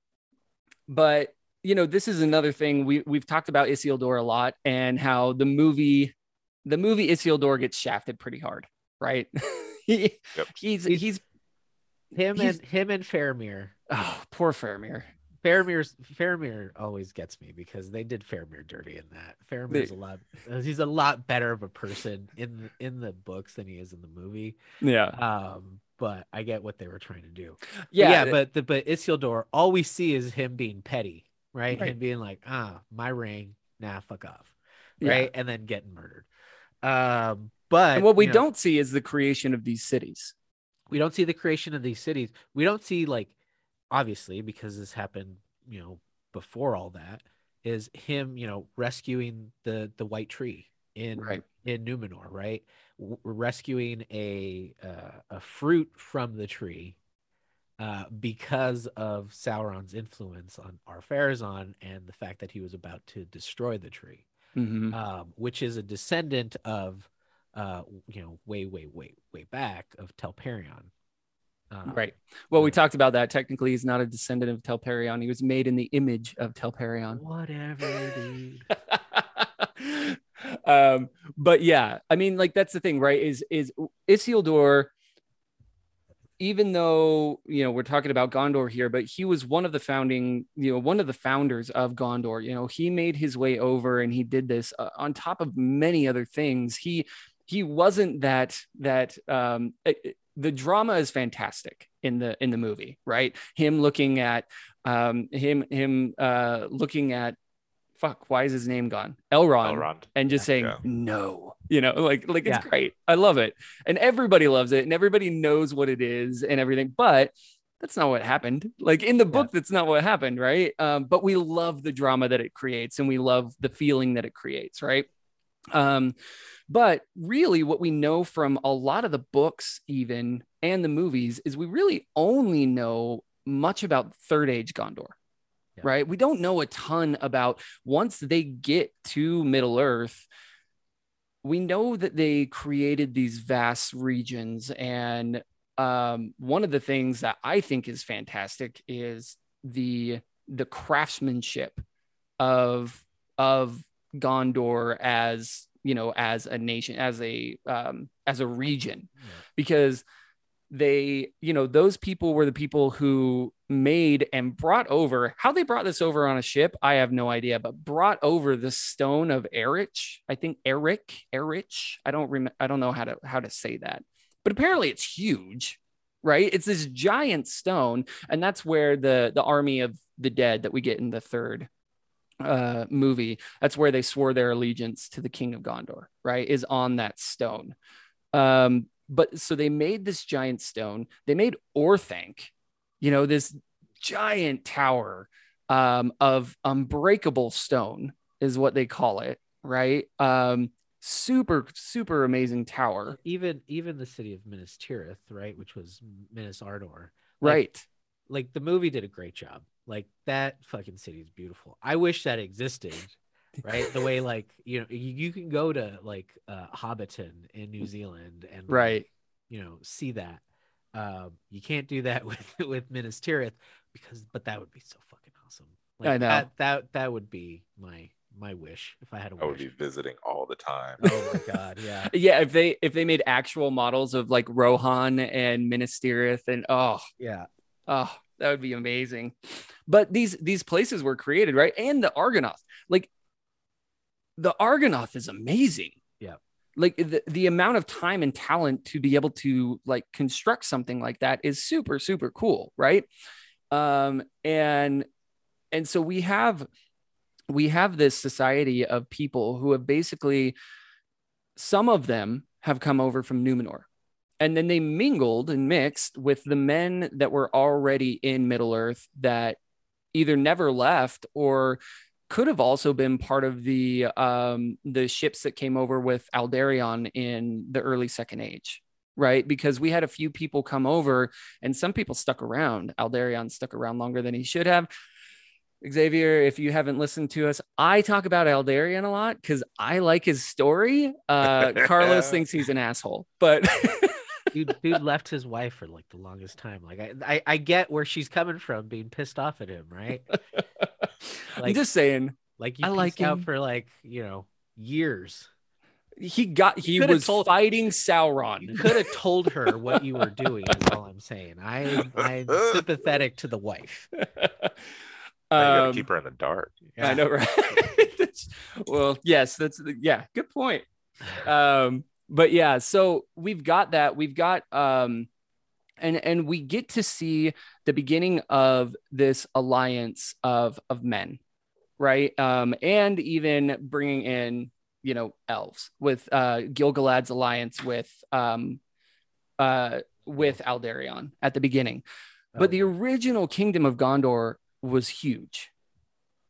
Speaker 2: but you know, this is another thing we we've talked about Isildur a lot and how the movie, the movie Isildur gets shafted pretty hard, right? <laughs> he,
Speaker 1: Yep.
Speaker 2: He's
Speaker 3: He's-
Speaker 2: he's
Speaker 3: him
Speaker 2: he's-
Speaker 3: and him and Faramir.
Speaker 2: oh poor Faramir.
Speaker 3: Faramir's Faramir always gets me because they did Faramir dirty in that. Faramir's
Speaker 2: They-
Speaker 3: a lot he's a lot better of a person in in the books than he is in the movie.
Speaker 2: Yeah,
Speaker 3: Um but I get what they were trying to do. But
Speaker 2: yeah,
Speaker 3: yeah, but the but Isildur, all we see is him being petty, right?
Speaker 2: Right.
Speaker 3: Him being like, ah, my ring, nah, fuck off,
Speaker 2: Yeah.
Speaker 3: right? And then getting murdered. Um, but
Speaker 2: and what we
Speaker 3: you know,
Speaker 2: don't see is the creation of these cities.
Speaker 3: we don't see the creation of these cities. We don't see like, obviously, because this happened, you know, before all that, is him, you know, rescuing the the white tree in
Speaker 2: Right.
Speaker 3: in Numenor, right? W- rescuing a uh, a fruit from the tree uh, because of Sauron's influence on Ar-Pharazôn and the fact that he was about to destroy the tree,
Speaker 2: Mhm.
Speaker 3: um, which is a descendant of, uh, you know, way, way, way, way back of Telperion. Uh,
Speaker 2: Right. Well, we talked about that. Technically, he's not a descendant of Telperion. He was made in the image of Telperion.
Speaker 3: Whatever, dude. <laughs>
Speaker 2: um, but yeah, I mean, like that's the thing, right? Is is Isildur, even though you know we're talking about Gondor here, but he was one of the founding, you know, one of the founders of Gondor. You know, he made his way over and he did this uh, on top of many other things. He he wasn't that that um it- it- the drama is fantastic in the in the movie right? Him looking at um him him uh looking at fuck why is his name gone? Elrond,
Speaker 1: Elrond.
Speaker 2: and just saying
Speaker 1: Yeah.
Speaker 2: no you know like like it's
Speaker 3: Yeah.
Speaker 2: great. I love it. And everybody loves it and everybody knows what it is and everything but that's not what happened. Like in the book that's not what happened right? Um, but we love the drama that it creates and we love the feeling that it creates right? Um, but really what we know from a lot of the books even and the movies is we really only know much about third age gondor
Speaker 3: Yeah.
Speaker 2: right we don't know a ton about once they get to middle earth we know that they created these vast regions and um, one of the things that i think is fantastic is the the craftsmanship of of gondor as you know as a nation as a um, as a region.
Speaker 3: Yeah.
Speaker 2: because they you know those people were the people who made and brought over how they brought this over on a ship i have no idea but brought over the stone of Erech i think eric Erech i don't remember i don't know how to how to say that. But apparently it's huge right? It's this giant stone and that's where the the army of the dead that we get in the third uh movie that's where they swore their allegiance to the king of gondor right is on that stone. Um but so they made this giant stone. They made orthanc you know this giant tower um of unbreakable stone is what they call it right? Um super super amazing tower.
Speaker 3: Even even the city of Minas Tirith, right, which was Minas Anor,
Speaker 2: right.
Speaker 3: like the movie did a great job. Like that fucking city is beautiful. I wish that existed, right? the way like you know you, you can go to like uh, Hobbiton in New Zealand and
Speaker 2: right
Speaker 3: you know see that. Um, you can't do that <laughs> with with Minas Tirith because, but that would be so fucking awesome. Like,
Speaker 2: I know.
Speaker 3: that that that would be my my wish if I had a
Speaker 1: I would be visiting all the time.
Speaker 3: Oh my god, yeah. <laughs>
Speaker 2: yeah if they if they made actual models of like rohan and Minas Tirith and oh
Speaker 3: Yeah.
Speaker 2: Oh, that would be amazing. But these these places were created, right? And the Argonath. Like the Argonath is amazing.
Speaker 3: Yeah.
Speaker 2: Like the, the amount of time and talent to be able to like construct something like that is super super cool, right? Um and and so we have we have this society of people who have basically some of them have come over from Numenor and then they mingled and mixed with the men that were already in Middle Earth that either never left or could have also been part of the um, the ships that came over with Aldarion in the early Second Age, right? Because we had a few people come over, and some people stuck around. Aldarion stuck around longer than he should have. Xavier, if you haven't listened to us, I talk about Aldarion a lot because I like his story. Uh, <laughs> Carlos thinks he's an asshole, but <laughs>
Speaker 3: dude, dude left his wife for like the longest time. Like I, I, I get where she's coming from, being pissed off at him, right? <laughs>
Speaker 2: I'm just saying
Speaker 3: Like you
Speaker 2: I
Speaker 3: I
Speaker 2: like
Speaker 3: like out for like you know years.
Speaker 2: he got he was
Speaker 3: told-
Speaker 2: fighting
Speaker 3: You
Speaker 2: Sauron.
Speaker 3: could have told her what you were doing. Is all I'm saying. I, I'm sympathetic to the wife. <laughs>
Speaker 1: Now you gotta
Speaker 2: Um,
Speaker 1: keep her in the dark. Yeah.
Speaker 2: I know, right? <laughs> Well, yes, that's yeah, good point. <sighs> Um, but yeah, so we've got that. We've got um, and and we get to see the beginning of this alliance of of men, right? Um, and even bringing in you know elves with uh Gil-galad's alliance with um uh with Aldarion at the beginning. But the original kingdom of Gondor was huge.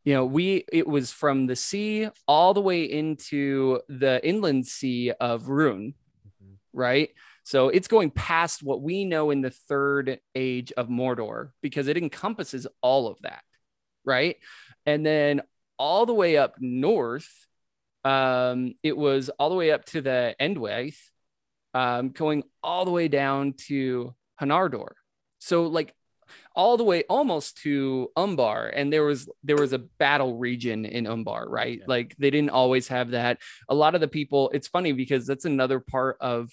Speaker 2: You know, we it was from the sea all the way into the inland sea of Rhûn,
Speaker 3: Mhm.
Speaker 2: right? So it's going past what we know in the third age of Mordor because it encompasses all of that, right? And then all the way up north, um, it was all the way up to the Enedwaith, um, going all the way down to Harondor. So like all the way almost to Umbar, and there was there was a battle region in Umbar, right?
Speaker 3: Yeah.
Speaker 2: Like they didn't always have that. A lot of the people, it's funny because that's another part of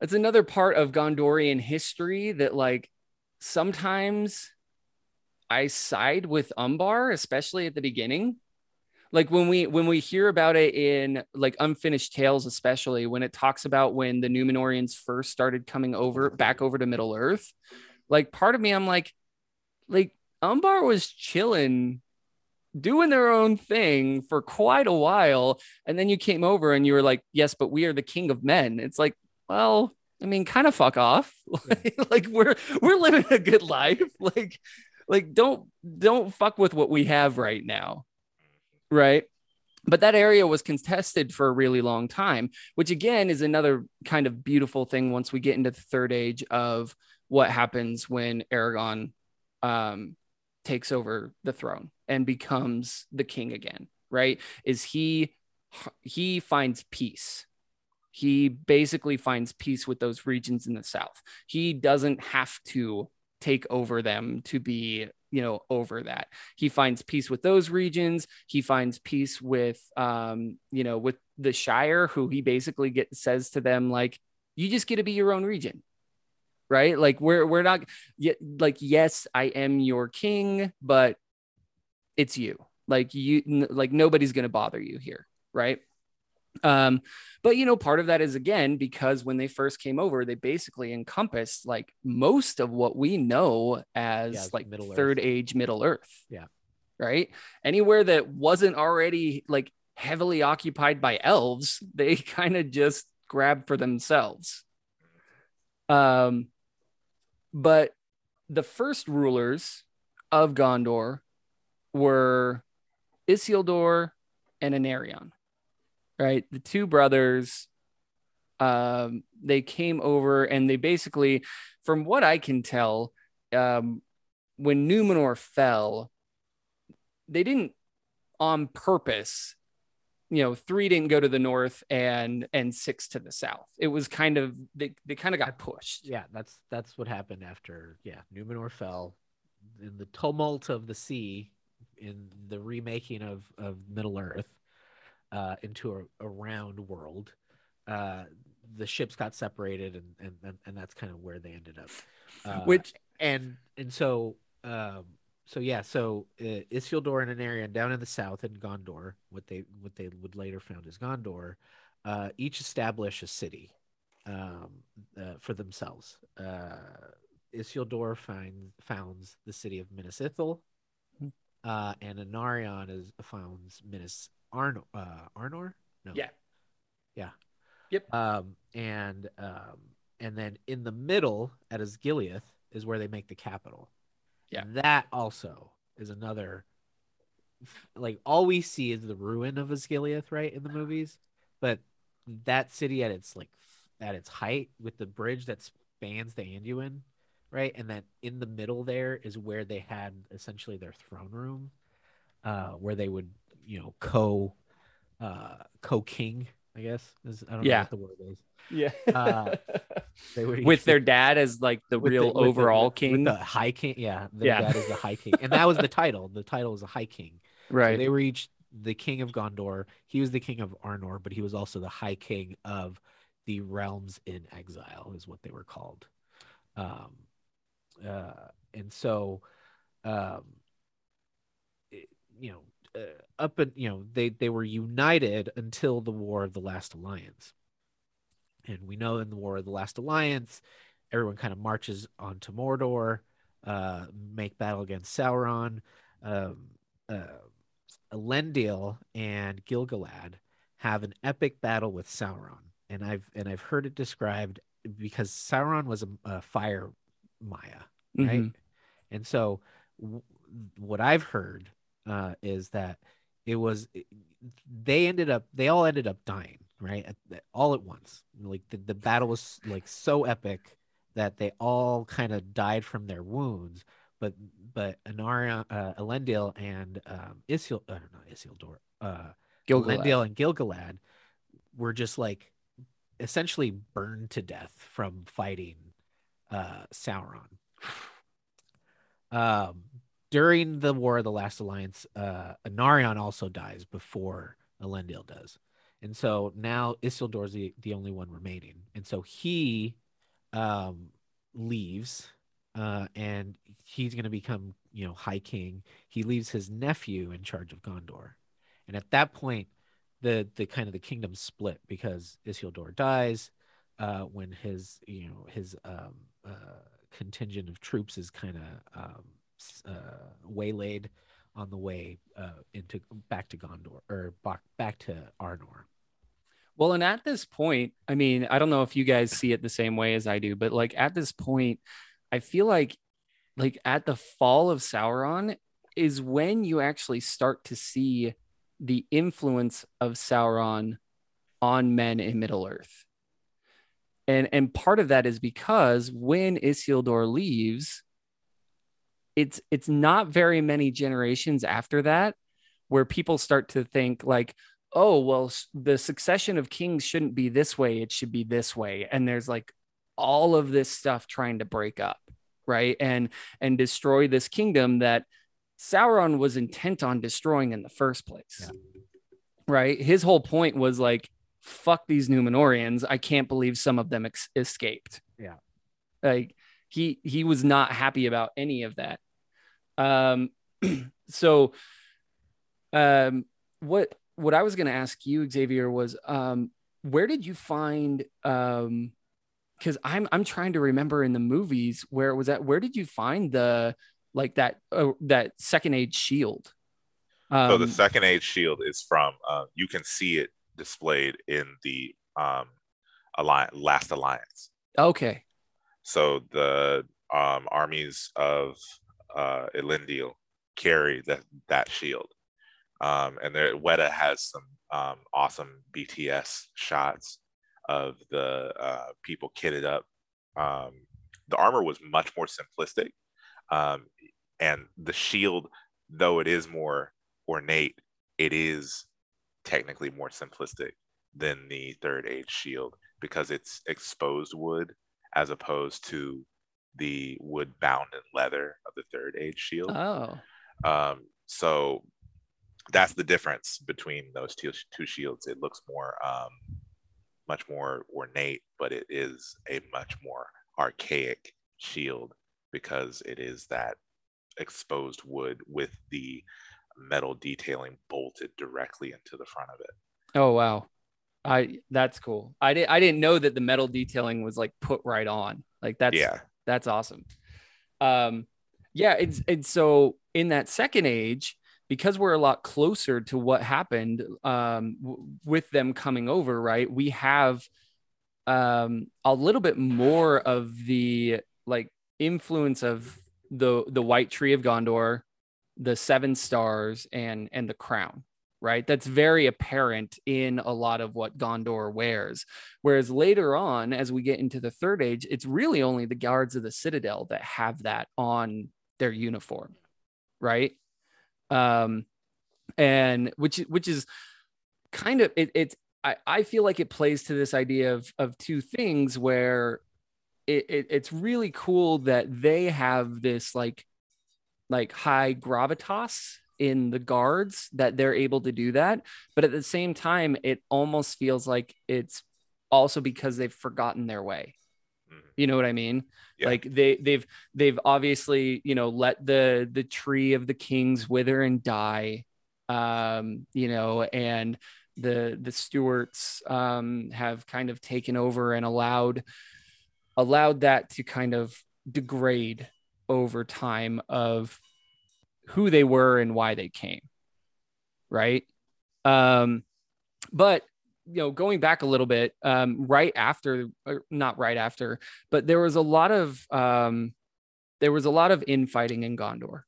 Speaker 2: that's another part of Gondorian history that like sometimes I side with Umbar, especially at the beginning. Like when we when we hear about it in like unfinished tales, especially when it talks about when the Numenorians first started coming over back over to Middle Earth, like part of me, I'm like, like Umbar was chilling, doing their own thing for quite a while, and then you came over and you were like, yes, but we are the king of men. It's like, well, I mean, kind of fuck off. <laughs> like we're we're living a good life. <laughs> Like, like don't don't fuck with what we have right now. Right. But that area was contested for a really long time, which again is another kind of beautiful thing once we get into the third age of what happens when Aragon um, takes over the throne and becomes the king again, right? Is he he finds peace. He basically finds peace with those regions in the south. He doesn't have to take over them to be you know over that he finds peace with those regions he finds peace with um you know with the shire who he basically get says to them like you just get to be your own region right? Like we're we're not yet like yes i am your king but it's you. Like you like nobody's going to bother you here right? Um but you know part of that is again because when they first came over they basically encompassed like most of what we know as
Speaker 3: Yeah,
Speaker 2: like
Speaker 3: Middle Earth.
Speaker 2: third age middle earth
Speaker 3: Yeah.
Speaker 2: right? Anywhere that wasn't already like heavily occupied by elves <laughs> they kind of just grabbed for themselves. Um but the first rulers of Gondor were Isildur and Anarion, right? The two brothers. Um, they came over and they basically, from what I can tell, um, when Numenor fell, they didn't on purpose. You know, three didn't go to the north and and six to the south. It was kind of they they kind of got pushed.
Speaker 3: Yeah, that's that's what happened after yeah, Numenor fell in the tumult of the sea in the remaking of of Middle Earth uh into a, a round world. Uh the ships got separated and and and, and that's kind of where they ended up. Uh,
Speaker 2: Which
Speaker 3: and and so um so yeah so uh, Isildur and Anarion down in the south in Gondor what they what they would later found as Gondor uh each establish a city um uh, for themselves. Uh Isildur find, founds the city of Minas Ithil
Speaker 2: Mhm.
Speaker 3: uh and Anarion is founds Minas Anor uh Arnor? No.
Speaker 2: Yeah,
Speaker 3: um, and um, and then in the middle at Osgiliath is where they make the capital.
Speaker 2: Yeah.
Speaker 3: that also is another. Like all we see is the ruin of Osgiliath, right, in the movies, but that city at its like at its height with the bridge that spans the Anduin, right, and then in the middle there is where they had essentially their throne room, uh, where they would you know co, uh, co king, I guess is I don't know
Speaker 2: Yeah.
Speaker 3: what the word is.
Speaker 2: yeah.
Speaker 3: Uh, <laughs> They would
Speaker 2: with their dad as like the real
Speaker 3: the-
Speaker 2: overall
Speaker 3: with-
Speaker 2: king,
Speaker 3: with the high king. Yeah, their
Speaker 2: Yeah.
Speaker 3: dad is the high king, and that was the title. The title was a high king. So
Speaker 2: right?
Speaker 3: they were each the king of Gondor. He was the king of Arnor, but he was also the high king of the realms in exile, is what they were called. Um, uh, and so, um, it- you know, up and you know, they they were united until the War of the Last Alliance. And we know in the War of the Last Alliance, everyone kind of marches onto Mordor, uh, make battle against Sauron. Um, uh, Elendil and Gil-galad have an epic battle with Sauron, and I've and I've heard it described because Sauron was a, a fire Maia, right?
Speaker 2: Mhm.
Speaker 3: And so w- what I've heard uh, is that it was they ended up they all ended up dying right at, all at once. Like the, the battle was like so epic that they all kind of died from their wounds. But but Anarion, uh, Elendil and um, Isil, uh, not Isildur, uh,
Speaker 2: Gil-galad.
Speaker 3: Elendil and Gil-galad were just like essentially burned to death from fighting uh, Sauron. <sighs> Um, during the War of the Last Alliance, uh, Anarion also dies before Elendil does. And so now Isildur's the, the only one remaining. And so he um, leaves uh, and he's going to become, you know, High King. He leaves his nephew in charge of Gondor. And at that point, the the kind of the kingdom split because Isildur dies uh, when his you know his um, uh, contingent of troops is kind of um, uh, waylaid on the way uh, into back to Gondor or back back to Arnor.
Speaker 2: Well, and at this point, I mean, I don't know if you guys see it the same way as I do, but like at this point, I feel like like at the fall of Sauron is when you actually start to see the influence of Sauron on men in Middle Earth. And and part of that is because when Isildur leaves, it's it's not very many generations after that where people start to think like, oh, well, the succession of kings shouldn't be this way, it should be this way. And there's like all of this stuff trying to break up, right? And and destroy this kingdom that Sauron was intent on destroying in the first place. Yeah. Right? His whole point was like, fuck these Numenorians. I can't believe some of them ex- escaped.
Speaker 3: Yeah.
Speaker 2: Like he he was not happy about any of that. Um <clears throat> so um what what I was going to ask you Xavier was um where did you find um cuz I'm I'm trying to remember in the movies where it was at where did you find the like that uh, that second age shield.
Speaker 1: Um, so the second age shield is from uh, you can see it displayed in the um, alliance, last alliance.
Speaker 2: Okay.
Speaker 1: So the um, armies of uh, Elendil carry that that shield, um, and there Weta has some um, awesome BTS shots of the uh, people kitted up. Um, the armor was much more simplistic. Um, and the shield though it is more ornate it is technically more simplistic than the third age shield because it's exposed wood as opposed to the wood bound in leather of the third age shield
Speaker 2: oh
Speaker 1: um, so that's the difference between those two, two shields it looks more um, much more ornate but it is a much more archaic shield because it is that exposed wood with the metal detailing bolted directly into the front of it.
Speaker 2: Oh wow. I that's cool. I didn't I didn't know that the metal detailing was like put right on. Like that's yeah. That's awesome. Um yeah, it's it's so in that second age because we're a lot closer to what happened um w- with them coming over, right? We have um a little bit more of the like influence of the the white tree of Gondor, the seven stars, and and the crown. Right, that's very apparent in a lot of what Gondor wears. Whereas later on, as we get into the third age, it's really only the guards of the citadel that have that on their uniform, right? Um, and which which is kind of it, it's I, I feel like it plays to this idea of of two things where it, it, it's really cool that they have this like like high gravitas in the guards that they're able to do that but at the same time it almost feels like it's also because they've forgotten their way mm-hmm. you know what i mean yeah. like they they've they've obviously you know let the the tree of the kings wither and die um you know and the the stewards um have kind of taken over and allowed allowed that to kind of degrade over time of who they were and why they came right? Um but you know going back a little bit um right after not right after but there was a lot of um there was a lot of infighting in gondor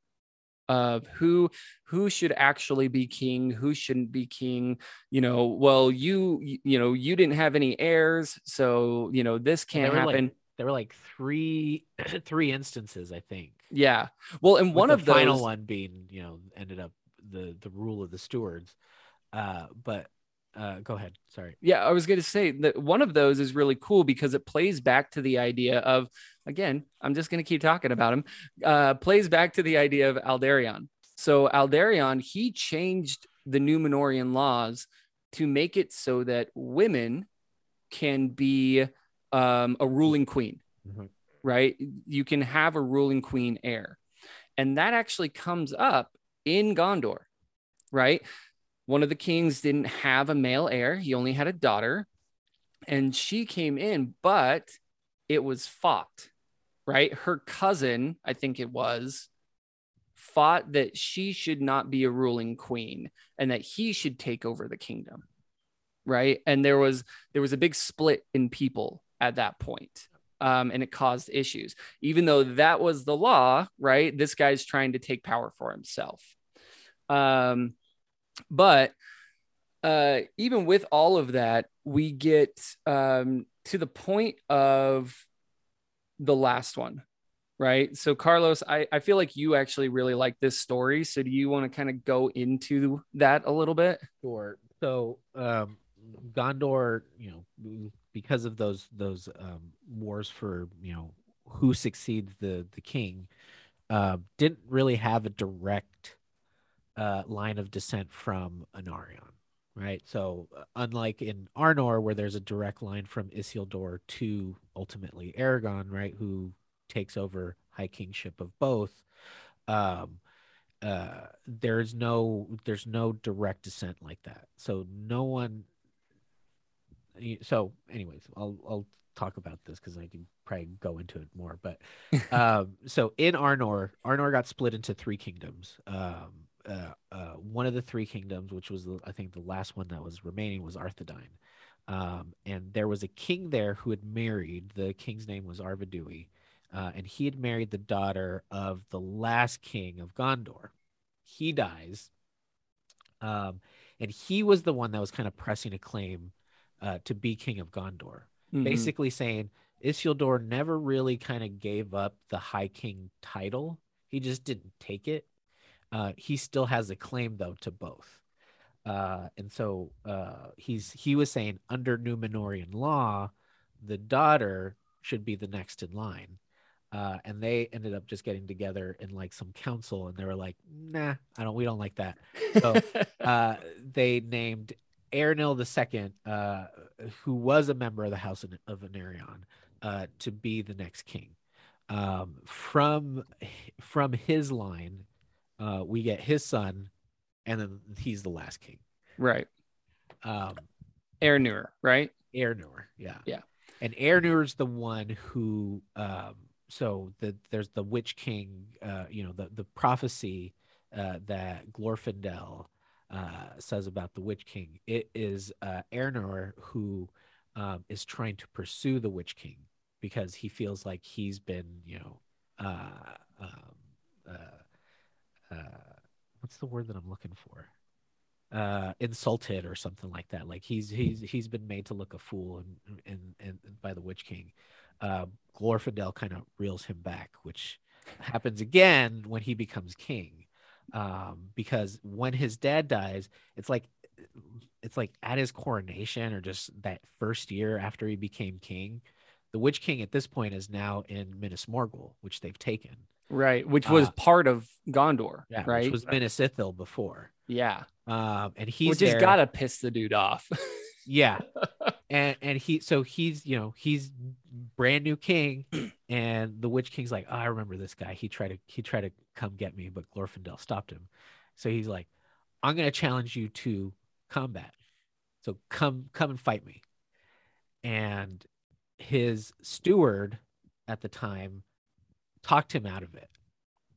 Speaker 2: of who who should actually be king who shouldn't be king. You know well you you know you didn't have any heirs so you know this can't happen
Speaker 3: Like, there were like three <clears throat> three instances, I think.
Speaker 2: yeah well and
Speaker 3: with
Speaker 2: one
Speaker 3: the
Speaker 2: of the
Speaker 3: final one being, you know, ended up the the rule of the stewards. Uh, but uh, go ahead. Sorry.
Speaker 2: Yeah, I was going to say that one of those is really cool because it plays back to the idea of, again, I'm just going to keep talking about him, uh, plays back to the idea of Aldarion. So, Aldarion, he changed the Numenorian laws to make it so that women can be um, a ruling queen,
Speaker 3: Mhm.
Speaker 2: right? You can have a ruling queen heir. And that actually comes up in Gondor, right? One of the kings didn't have a male heir, he only had a daughter, and she came in, but it was fought, right? Her cousin, I think it was, fought that she should not be a ruling queen and that he should take over the kingdom right and there was there was a big split in people at that point um, and it caused issues. Even though that was the law right this guy's trying to take power for himself. Um, but uh, even with all of that we get um, to the point of the last one right? So carlos I, I feel like you actually really like this story. So do you want to kind of go into that a little bit?
Speaker 3: Sure. So, um, Gondor, you know, because of those those um, wars for you know who succeeds the the king, uh, didn't really have a direct uh, line of descent from Anarion, right? So, uh, unlike in Arnor, where there's a direct line from Isildur to ultimately Aragon, right, who takes over high kingship of both. Um, uh there's no there's no direct descent like that so no one so anyways i'll i'll talk about this because i can probably go into it more but <laughs> um so in arnor arnor got split into three kingdoms um uh, uh one of the three kingdoms which was the, i think the last one that was remaining was arthedain um and there was a king there who had married the king's name was arvedui uh, and he had married the daughter of the last king of Gondor. He dies, um, and he was the one that was kind of pressing a claim uh, to be king of Gondor,
Speaker 2: Mhm.
Speaker 3: basically saying Isildur never really kind of gave up the High King title. He just didn't take it. Uh, he still has a claim though to both. Uh, and so uh, he's he was saying under Numenorian law, the daughter should be the next in line. Uh, and they ended up just getting together in like some council, and they were like, "Nah, I don't. We don't like that." So <laughs> uh, they named Eärnil II, uh, who was a member of the House of, Anarion, uh, to be the next king. Um, from from his line, uh, we get his son, and then he's the last king.
Speaker 2: right
Speaker 3: Um,
Speaker 2: Ernur, right
Speaker 3: Eärnur, yeah,
Speaker 2: Yeah.
Speaker 3: and Eärnur's the one who, um, so the there's the Witch King, uh, you know, the the prophecy uh, that Glorfindel uh, says about the Witch King. It is uh, Eärnur who um, is trying to pursue the Witch King because he feels like he's been, you know, uh, um, uh, uh, what's the word that I'm looking for? uh insulted or something like that like he's he's he's been made to look a fool and and, and by the witch king uh glorfindel kind of reels him back which happens again when he becomes king um because when his dad dies it's like it's like at his coronation or just that first year after he became king the witch king at this point is now in Minas Morgul which they've taken.
Speaker 2: Right which was
Speaker 3: Uh,
Speaker 2: part of gondor
Speaker 3: yeah
Speaker 2: right?
Speaker 3: which was Minas Ithil before.
Speaker 2: Yeah.
Speaker 3: Um and he's
Speaker 2: which has gotta piss the dude off. <laughs>
Speaker 3: Yeah. and and he so he's you know he's brand new king <clears throat> and the witch king's like oh, i remember this guy. He tried to he tried to come get me but glorfindel stopped him. So he's like i'm going to challenge you to combat. So come come and fight me. And his steward at the time talked him out of it.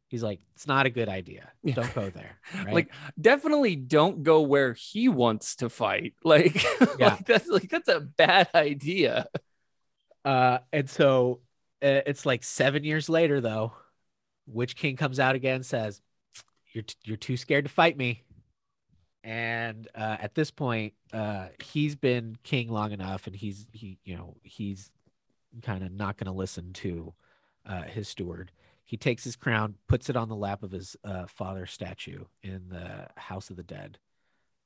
Speaker 3: He's like it's not a good idea. Don't go there. <laughs> Right?
Speaker 2: like definitely don't go where he wants to fight. <laughs> Like,
Speaker 3: Yeah. <laughs>
Speaker 2: like that's like that's a bad idea
Speaker 3: Uh, and so uh, it's like seven years later, though, Witch King comes out again says, you're t- you're too scared to fight me. And uh, at this point, uh, he's been king long enough, and he's he you know he's kind of not going to listen to uh, his steward. He takes his crown, puts it on the lap of his uh, father statue in the House of the Dead,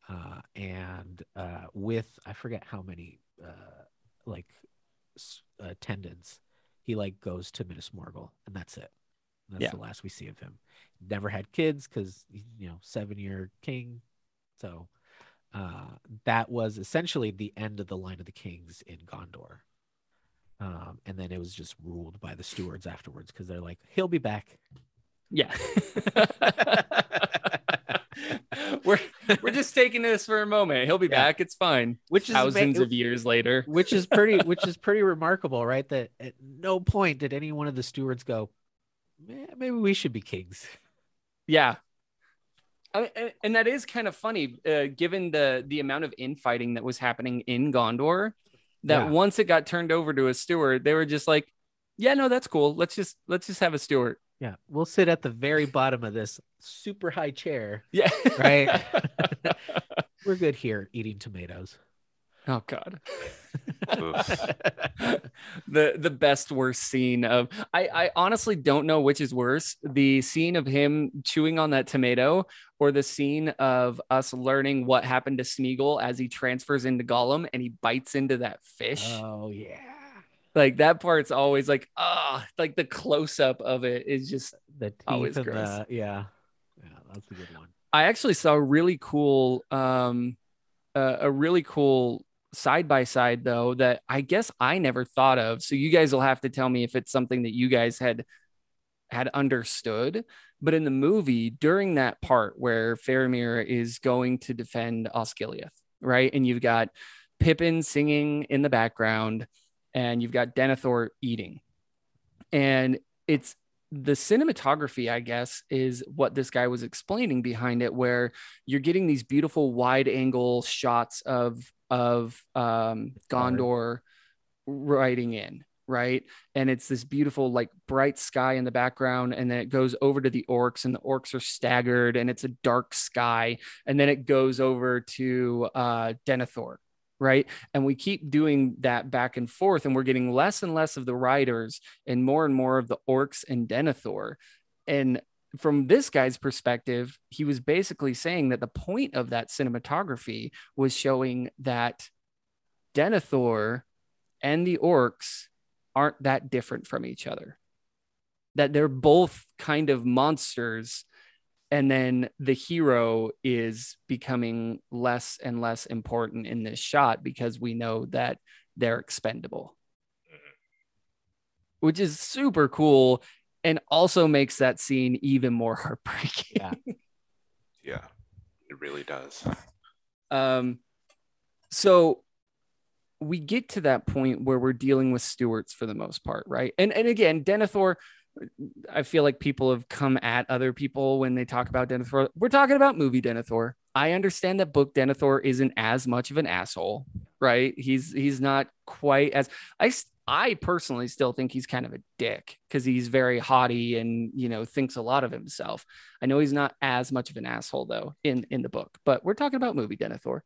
Speaker 3: uh, and uh, with I forget how many uh, like attendants, he like goes to Minas Morgul, and that's it. That's
Speaker 2: Yeah.
Speaker 3: the last we see of him. Never had kids because you know seven year king, so uh, that was essentially the end of the line of the kings in Gondor. Um, and then it was just ruled by the stewards afterwards because they're like, he'll be back.
Speaker 2: Yeah. <laughs> <laughs> <laughs> we're we're just taking this for a moment. He'll be
Speaker 3: Yeah.
Speaker 2: back. It's fine.
Speaker 3: Which is
Speaker 2: Thousands of years later.
Speaker 3: which is pretty <laughs> which is pretty remarkable, right? That at no point did any one of the stewards go, "Eh, maybe we should be kings.
Speaker 2: Yeah. I- and that is kind of funny, uh, given the the amount of infighting that was happening in Gondor. That
Speaker 3: Yeah.
Speaker 2: once it got turned over to a steward, they were just like, "Yeah, no, that's cool. Let's just let's just have a steward."
Speaker 3: Yeah, we'll sit at the very bottom of this super high chair.
Speaker 2: Yeah.
Speaker 3: Right. <laughs> We're good here eating tomatoes.
Speaker 2: oh God. <laughs> <laughs> The the best worst scene of I I honestly don't know which is worse the scene of him chewing on that tomato or the scene of us learning what happened to Smeagol as he transfers into Gollum and he bites into that fish
Speaker 3: Oh yeah.
Speaker 2: Like that part's always like ah like the close up of it is just
Speaker 3: The teeth
Speaker 2: Always gross.
Speaker 3: the yeah. Yeah, that's a good one.
Speaker 2: I actually saw a really cool um uh, a really cool side by side though that I guess I never thought of. So you guys will have to tell me if it's something that you guys had had understood. But in the movie, during that part where Faramir is going to defend Osgiliath, right? And you've got Pippin singing in the background, and you've got Denethor eating. And it's the cinematography, I guess, is what this guy was explaining behind it, where you're getting these beautiful wide angle shots of of um, Gondor riding in, right? And it's this beautiful, like bright sky in the background, and then it goes over to the orcs, and the orcs are staggered, and it's a dark sky, and then it goes over to uh, Denethor, right? And we keep doing that back and forth, and we're getting less and less of the riders and more and more of the orcs and Denethor. And from this guy's perspective, he was basically saying that the point of that cinematography was showing that Denethor and the orcs aren't that different from each other. That they're both kind of monsters. And then the hero is becoming less and less important in this shot because we know that they're expendable, which is super cool and also makes that scene even more <laughs> heartbreaking.
Speaker 3: Yeah.
Speaker 1: Yeah, it really does.
Speaker 2: Um, so we get to that point where we're dealing with stewards for the most part, right? And and again, Denethor, I feel like people have come at other people when they talk about Denethor. We're talking about movie Denethor. I understand that book Denethor isn't as much of an asshole, right? He's he's not quite as I I personally still think he's kind of a dick because he's very haughty and you know thinks a lot of himself. I know he's not as much of an asshole though in in the book, but we're talking about movie Denethor.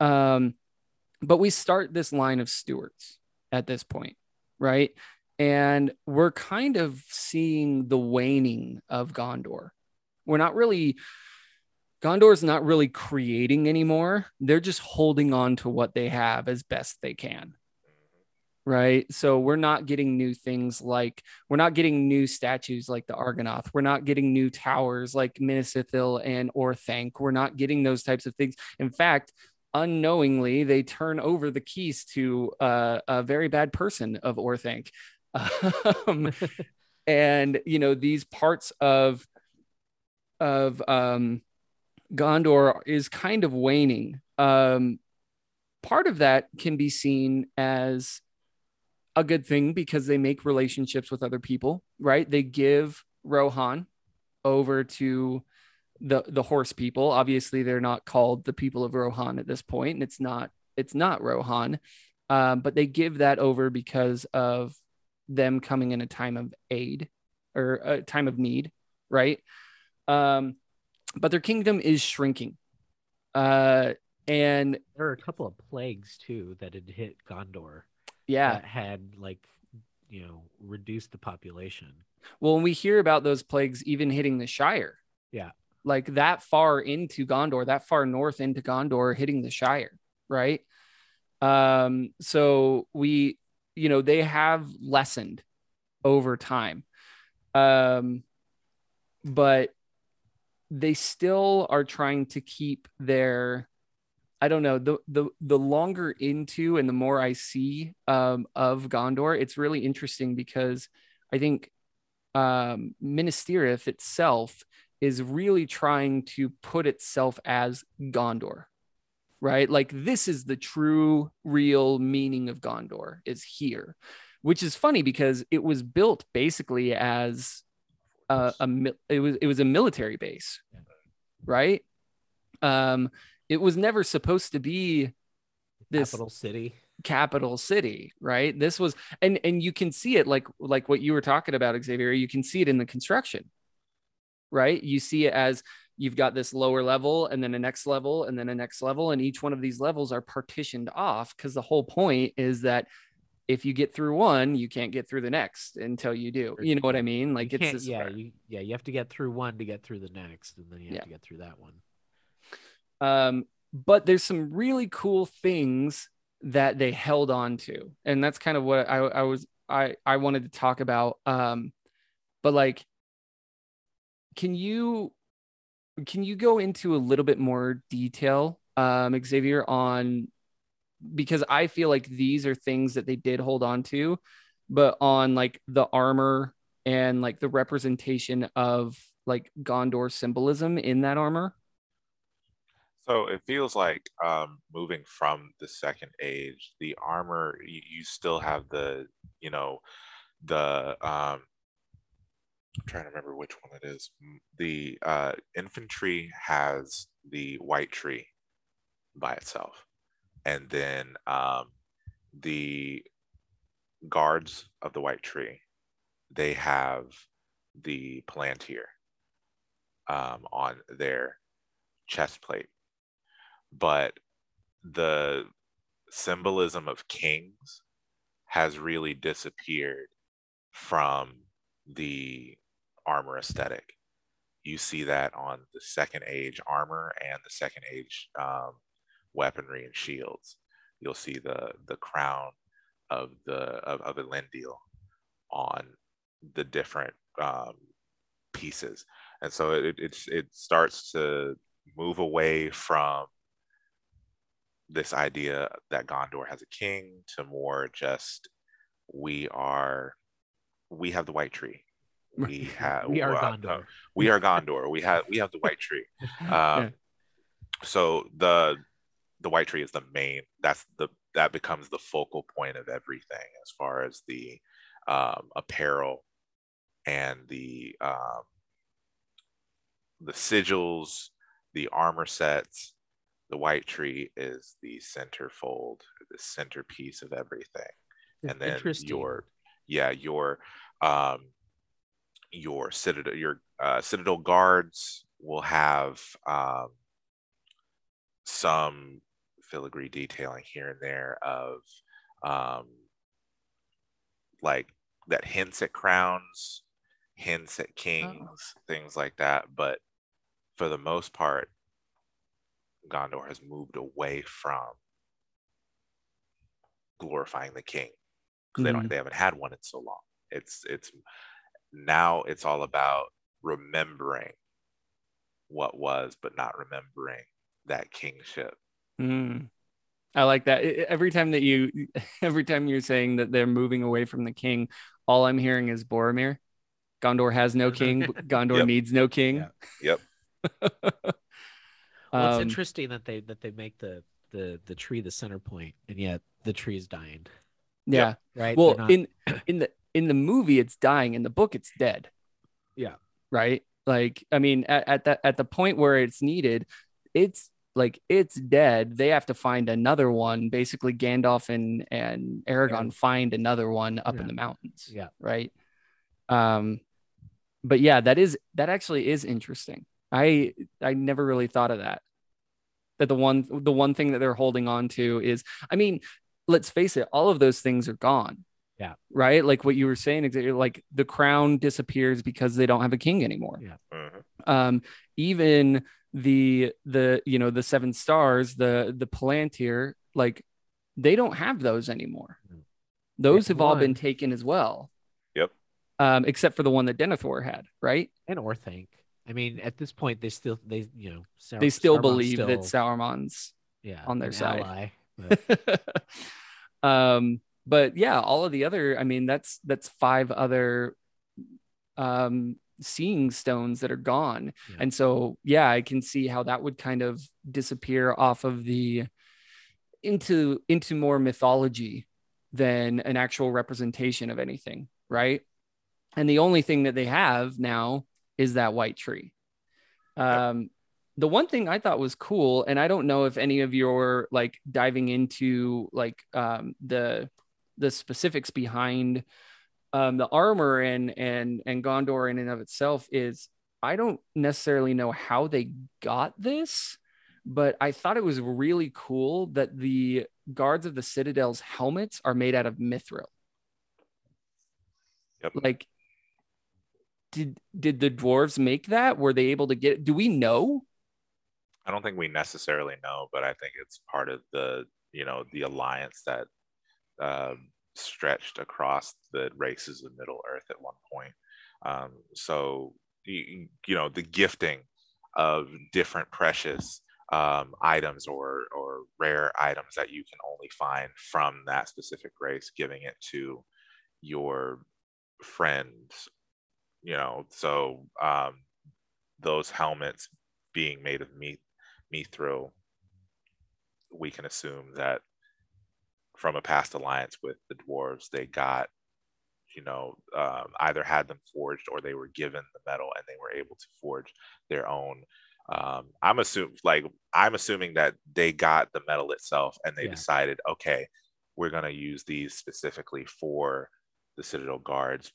Speaker 2: Um, but we start this line of stewards at this point, right? And we're kind of seeing the waning of Gondor. We're not really Gondor's not really creating anymore. They're just holding on to what they have as best they can. Right. So we're not getting new things like we're not getting new statues like the Argonath. We're not getting new towers like Minas Ithil and Orthanc. We're not getting those types of things. In fact, unknowingly, they turn over the keys to uh, a very bad person of Orthanc. <laughs> Um, and you know these parts of of um, Gondor is kind of waning. Um, part of that can be seen as a good thing because they make relationships with other people, right? They give Rohan over to the the horse people. Obviously, they're not called the people of Rohan at this point, and it's not it's not Rohan, um, but they give that over because of them coming in a time of aid or a time of need, right? Um, but their kingdom is shrinking. Uh, and
Speaker 3: There are a couple of plagues too that had hit Gondor
Speaker 2: yeah,
Speaker 3: that had like you know reduced the population.
Speaker 2: well, when we hear about those plagues even hitting the Shire,
Speaker 3: Yeah.
Speaker 2: like that far into Gondor, that far north into Gondor, hitting the Shire, right? Um, so we, you know, they have lessened over time. Um, but they still are trying to keep their I don't know the the the longer into and the more I see um, of Gondor, it's really interesting because I think um, Minas itself is really trying to put itself as Gondor, right? Like this is the true, real meaning of Gondor is here, which is funny because it was built basically as a, a it was it was a military base, right? Um, it was never supposed to be this
Speaker 3: Capital city.
Speaker 2: capital city right this was and and you can see it like like what you were talking about xavier you can see it in the construction right you see it as you've got this lower level and then a next level and then a next level and each one of these levels are partitioned off because the whole point is that if you get through one you can't get through the next until you do you know what i mean like
Speaker 3: You
Speaker 2: it's
Speaker 3: yeah, you, yeah. You have to get through one to get through the next, and then you have
Speaker 2: Yeah.
Speaker 3: to get through that one.
Speaker 2: um, but there's some really cool things that they held on to and that's kind of what i, I was i i wanted to talk about um but like can you can you go into a little bit more detail um xavier on because i feel like these are things that they did hold on to but on like the armor and like the representation of like gondor symbolism in that armor?
Speaker 1: So it feels like um, moving from the second age, the armor you, you still have the, you know, the um, I'm trying to remember which one it is. The uh, infantry has the white tree by itself, and then um, the guards of the white tree, they have the palantir um, on their chest plate but the symbolism of kings has really disappeared from the armor aesthetic. You see that on the second age armor and the second age um, weaponry and shields. You'll see the the crown of the of, of Elendil on the different um, pieces, and so it it starts to move away from this idea that Gondor has a king to more just we are we have the white tree. We have
Speaker 3: We are
Speaker 1: uh,
Speaker 3: Gondor.
Speaker 1: uh, we are Gondor. We have we have the white tree. <laughs> Um,
Speaker 2: Yeah.
Speaker 1: So the the white tree is the main. That's the that becomes the focal point of everything as far as the um, apparel and the um, the sigils, the armor sets. The white tree is the centerfold, the centerpiece of everything
Speaker 3: It's
Speaker 1: and then your yeah your um your citadel your uh, citadel guards will have um some filigree detailing here and there of um like that hints at crowns hints at kings things like that but for the most part gondor has moved away from glorifying the king because they don't they haven't had one in so long. It's it's now it's all about remembering what was, but not remembering that kingship.
Speaker 2: Mm. I like that. I- I- Every time that you, <laughs> every time you're saying that they're moving away from the king, all I'm hearing is Boromir. Gondor has no king. <laughs> Gondor
Speaker 1: Yep.
Speaker 2: needs no king.
Speaker 3: Yeah.
Speaker 1: Yep. <laughs>
Speaker 3: Well, it's
Speaker 2: Um,
Speaker 3: interesting that they that they make the the the tree the center point, and yet the tree is dying.
Speaker 2: yeah.
Speaker 3: Right.
Speaker 2: Well,
Speaker 3: not-
Speaker 2: in in the in the movie, it's dying. In the book, it's dead.
Speaker 3: Yeah.
Speaker 2: Right. Like, I mean, at, at that at the point where it's needed, it's like it's dead. They have to find another one. Basically, Gandalf and and Aragon
Speaker 3: Aragorn.
Speaker 2: find another one up in the mountains.
Speaker 3: Yeah.
Speaker 2: Right. Um, but yeah, that is that actually is interesting. I I never really thought of that. That the one the one thing that they're holding on to is I mean, let's face it, all of those things are gone.
Speaker 3: Yeah.
Speaker 2: Right? Like what you were saying exactly like the crown disappears because they don't have a king anymore.
Speaker 3: Yeah.
Speaker 1: Mhm.
Speaker 2: Um even the the you know the seven stars, the the Palantir, like they don't have those anymore. Those
Speaker 3: Yeah,
Speaker 2: have all been taken as well.
Speaker 1: Yep.
Speaker 2: Um, except for the one that Denethor had, right?
Speaker 3: and Orthanc. I mean, at this point, they still they you know Sau-
Speaker 2: they still
Speaker 3: Saruman's
Speaker 2: believe that
Speaker 3: still-
Speaker 2: Sauron's
Speaker 3: yeah
Speaker 2: on their side.
Speaker 3: ally, but <laughs>
Speaker 2: um, but yeah, all of the other, I mean, that's that's five other um seeing stones that are gone.
Speaker 3: Yeah.
Speaker 2: And so yeah, I can see how that would kind of disappear off of the into into more mythology than an actual representation of anything, right? And the only thing that they have now is that white tree. Um the one thing I thought was cool, and I don't know if any of your like diving into like um, the the specifics behind um, the armor and and and Gondor in and of itself is I don't necessarily know how they got this, but I thought it was really cool that the guards of the Citadel's helmets are made out of mithril.
Speaker 1: Yep.
Speaker 2: Like, did did the dwarves make that? Were they able to get? Do we know?
Speaker 1: I don't think we necessarily know, but I think it's part of the you know the alliance that um, stretched across the races of Middle Earth at one point. Um, so you, you know the gifting of different precious um, items or or rare items that you can only find from that specific race, giving it to your friends. You know, so um, those helmets being made of meat mithril, we can assume that from a past alliance with the dwarves, they got, you know, um, either had them forged or they were given the metal and they were able to forge their own. Um, I'm assuming, like, I'm assuming that they got the metal itself and they
Speaker 3: Yeah.
Speaker 1: decided, okay, we're gonna use these specifically for the Citadel guards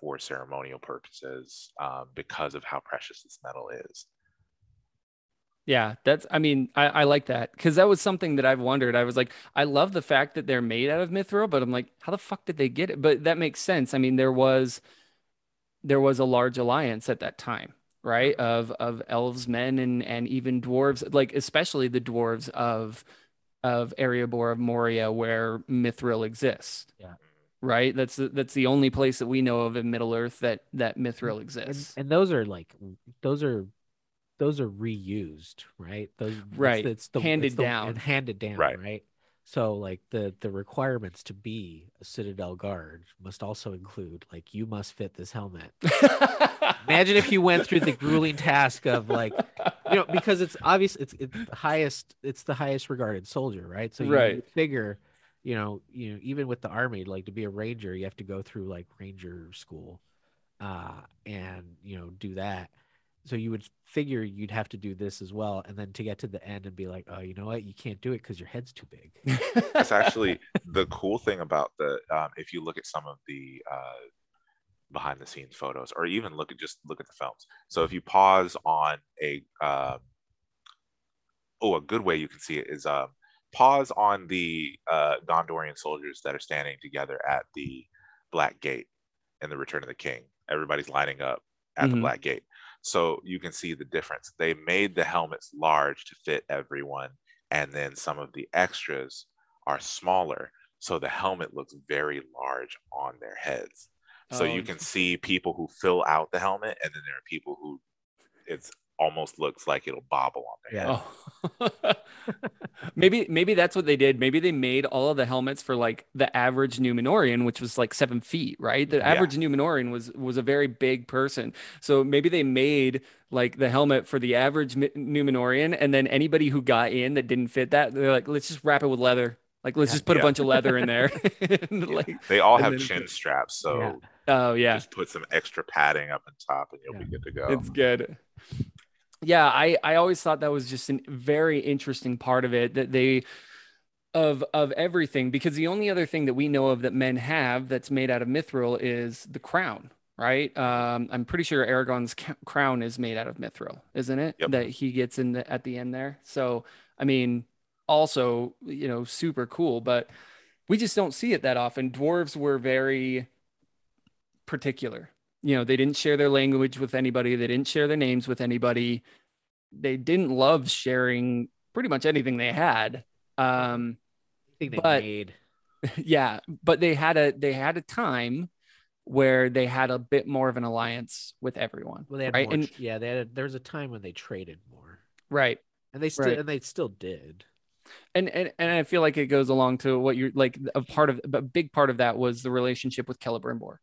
Speaker 1: for ceremonial purposes um, because of how precious this metal is.
Speaker 2: Yeah, that's. I mean, I, I like that because that was something that I've wondered. I was like, I love the fact that they're made out of mithril, but I'm like, how the fuck did they get it? But that makes sense. I mean, there was there was a large alliance at that time, right? Of of elves, men, and and even dwarves, like especially the dwarves of of Erebor of Moria, where mithril exists.
Speaker 3: Yeah.
Speaker 2: Right. That's the- that's the only place that we know of in Middle Earth that that mithril
Speaker 3: and,
Speaker 2: exists.
Speaker 3: and those are like those are those are reused, right? Those
Speaker 2: Right.
Speaker 3: It's, the
Speaker 2: Handed
Speaker 3: it's the-
Speaker 2: down.
Speaker 3: and handed down,
Speaker 1: Right.
Speaker 3: right? So like the the requirements to be a Citadel guard must also include like you must fit this helmet. <laughs> Imagine if you went through the grueling task of like you know because it's obvious it's it's the highest it's the highest regarded soldier right so you
Speaker 2: Right.
Speaker 3: figure you know you know even with the army like to be a ranger you have to go through like ranger school uh and you know do that so you would figure you'd have to do this as well and then to get to the end and be like oh you know what? You can't do it because your head's too big. <laughs>
Speaker 1: That's actually <laughs> the cool thing about the um, if you look at some of the uh, behind the scenes photos or even look at just look at the films. So if you pause on a um, oh a good way you can see it is um, pause on the uh, gondorian soldiers that are standing together at the black gate in the return of the king. Everybody's lining up at the
Speaker 2: Mhm.
Speaker 1: black gate so you can see the difference. They made the helmets large to fit everyone and then some of the extras are smaller so the helmet looks very large on their heads. So
Speaker 2: Oh,
Speaker 1: you can see people who fill out the helmet and then there are people who it's almost looks like it'll bobble on there.
Speaker 3: Yeah.
Speaker 2: Oh. <laughs> maybe maybe that's what they did. Maybe they made all of the helmets for like the average Numenorian, which was like seven feet, right? The
Speaker 1: Yeah.
Speaker 2: average Numenorian was was a very big person. So maybe they made like the helmet for the average Numenorian, and then anybody who got in that didn't fit that, they're like, let's just wrap it with leather. Like let's
Speaker 3: Yeah.
Speaker 2: just put a bunch of leather in there. <laughs> <laughs> And,
Speaker 1: Yeah.
Speaker 2: like,
Speaker 1: they all have
Speaker 2: then-
Speaker 1: chin straps so
Speaker 3: Yeah.
Speaker 2: oh yeah.
Speaker 1: just put some extra padding up on top and you'll
Speaker 3: Yeah.
Speaker 1: be good to go
Speaker 2: It's good. Yeah, I I always thought that was just a very interesting part of it that they of of everything because the only other thing that we know of that men have that's made out of mithril is the crown, right? Um, I'm pretty sure Aragorn's ca- crown is made out of mithril, isn't it?
Speaker 1: Yep.
Speaker 2: That he gets in the, at the end there. So, I mean, also, you know, super cool, but we just don't see it that often. Dwarves were very particular. You know, they didn't share their language with anybody, they didn't share their names with anybody. They didn't love sharing pretty much anything they had. Um,
Speaker 3: I think they
Speaker 2: But-
Speaker 3: made <laughs>
Speaker 2: yeah, but they had a they had a time where they had a bit more of an alliance with everyone.
Speaker 3: well they had
Speaker 2: right?
Speaker 3: more,
Speaker 2: And
Speaker 3: yeah they had a, there was a time when they traded more
Speaker 2: right.
Speaker 3: and they still
Speaker 2: Right.
Speaker 3: and they still did
Speaker 2: and and and I feel like it goes along to what you're like a part of a big part of that was the relationship with Celebrimbor,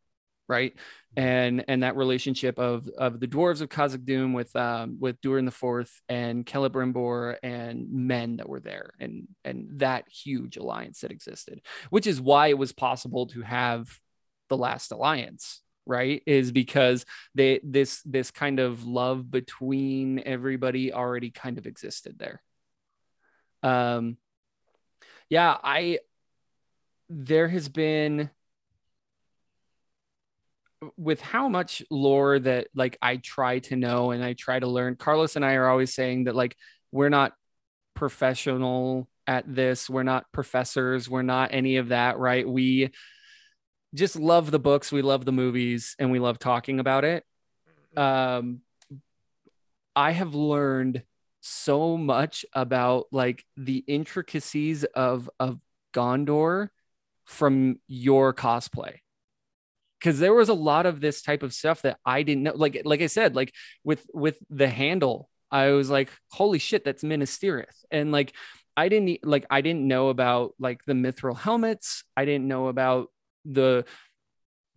Speaker 2: right? And and that relationship of of the dwarves of Khazad Dûm with um with Durin the Fourth and Celebrimbor and men that were there and and that huge alliance that existed, which is why it was possible to have the last alliance right is because they this this kind of love between everybody already kind of existed there um yeah i there has been with how much lore that like i try to know and i try to learn carlos and i are always saying that like we're not professional at this we're not professors we're not any of that right? We just love the books we love the movies and we love talking about it. Um i have learned so much about like the intricacies of of Gondor from your cosplay. Cuz there was a lot of this type of stuff that I didn't know like like I said like with with the handle I was like holy shit that's Minas Tirith and like I didn't like I didn't know about like the mithril helmets I didn't know about the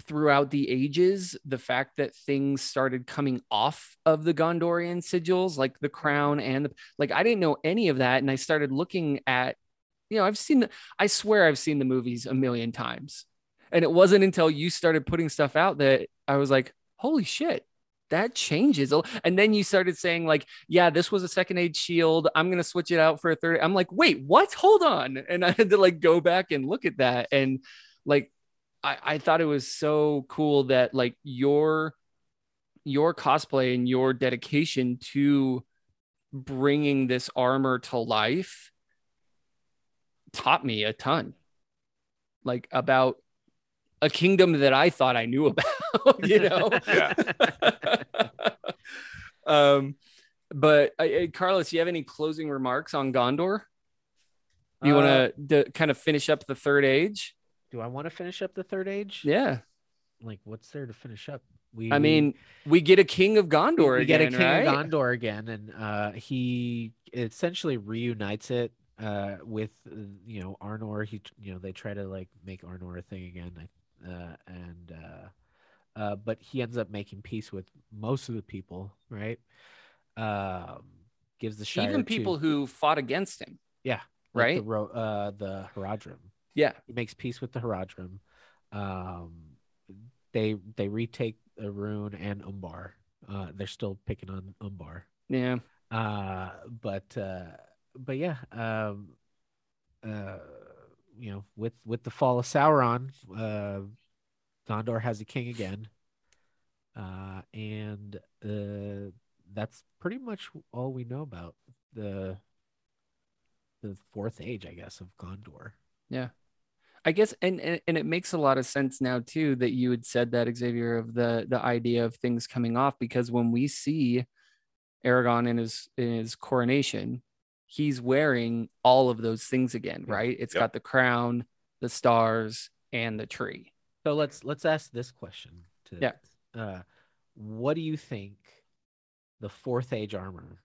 Speaker 2: throughout the ages, the fact that things started coming off of the Gondorian sigils, like the crown and the, like, I didn't know any of that. And I started looking at, you know, I've seen, the, I swear I've seen the movies a million times. And it wasn't until you started putting stuff out that I was like, holy shit, that changes. And then you started saying, like, yeah, this was a second age shield. I'm going to switch it out for a third. I'm like, wait, what? Hold on. And <laughs> I had to like go back and look at that. And like, I, I thought it was so cool that like your your cosplay and your dedication to bringing this armor to life taught me a ton like about a kingdom that I thought I knew <laughs> about, you know.
Speaker 1: Yeah. <laughs>
Speaker 2: um but uh, Carlos, you have any closing remarks on Gondor? Do you
Speaker 3: Uh,
Speaker 2: want to kind of finish up the third age?
Speaker 3: do i want to finish up the third age
Speaker 2: Yeah.
Speaker 3: like what's there to finish up we
Speaker 2: I mean, we get a king of Gondor
Speaker 3: we
Speaker 2: again,
Speaker 3: get a king
Speaker 2: right?
Speaker 3: of Gondor again, and uh, he essentially reunites it uh, with uh, you know Arnor. He you know they try to like make Arnor a thing again, I- uh, and uh, uh, but he ends up making peace with most of the people, right? Um, gives the Shire
Speaker 2: Even
Speaker 3: to-
Speaker 2: people who fought against him.
Speaker 3: Yeah, like
Speaker 2: right?
Speaker 3: the, uh, the Haradrim.
Speaker 2: Yeah.
Speaker 3: He makes peace with the Haradrim. Um, they they retake the Rhûn and Umbar. Uh, they're still picking on Umbar.
Speaker 2: Yeah.
Speaker 3: Uh, but uh, but yeah, um, uh, you know, with with the fall of Sauron, uh, Gondor has a king again. Uh, and uh, that's pretty much all we know about the the fourth age, I guess, of Gondor.
Speaker 2: Yeah, I guess and, and and it makes a lot of sense now too that you had said that Xavier of the the idea of things coming off because when we see Aragorn in his in his coronation, he's wearing all of those things again, right? It's
Speaker 1: Yep.
Speaker 2: got the crown, the stars, and the tree.
Speaker 3: So let's let's ask this question to
Speaker 2: Yeah.
Speaker 3: uh what do you think the fourth age armor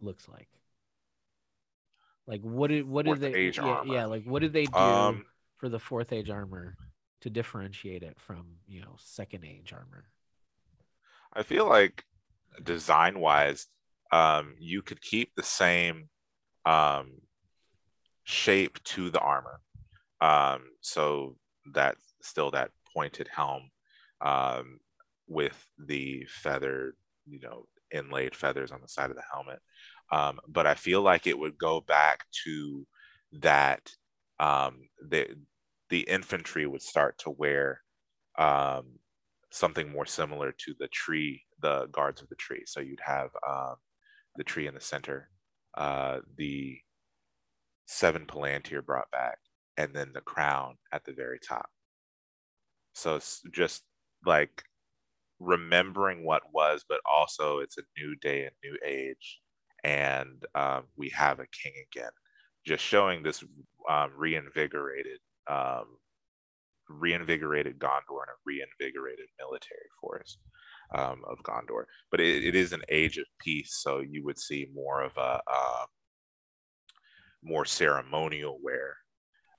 Speaker 3: looks like? Like what did what
Speaker 1: Fourth
Speaker 3: did they
Speaker 1: age
Speaker 3: yeah,
Speaker 1: armor.
Speaker 3: yeah, like what did they do
Speaker 1: Um,
Speaker 3: for the fourth age armor to differentiate it from, you know, second age armor?
Speaker 1: I feel like design wise, um, you could keep the same um, shape to the armor. Um, so that still that pointed helm um, with the feather, you know, inlaid feathers on the side of the helmet. Um, but I feel like it would go back to that um, the the infantry would start to wear um, something more similar to the tree, the guards of the tree. So you'd have um, the tree in the center, uh, the seven Palantir brought back, and then the crown at the very top. So it's just like remembering what was, but also it's a new day, a new age, and um, we have a king again. Just showing this um, reinvigorated, um, reinvigorated Gondor and a reinvigorated military force um, of Gondor. But it, it is an age of peace, so you would see more of a um, more ceremonial wear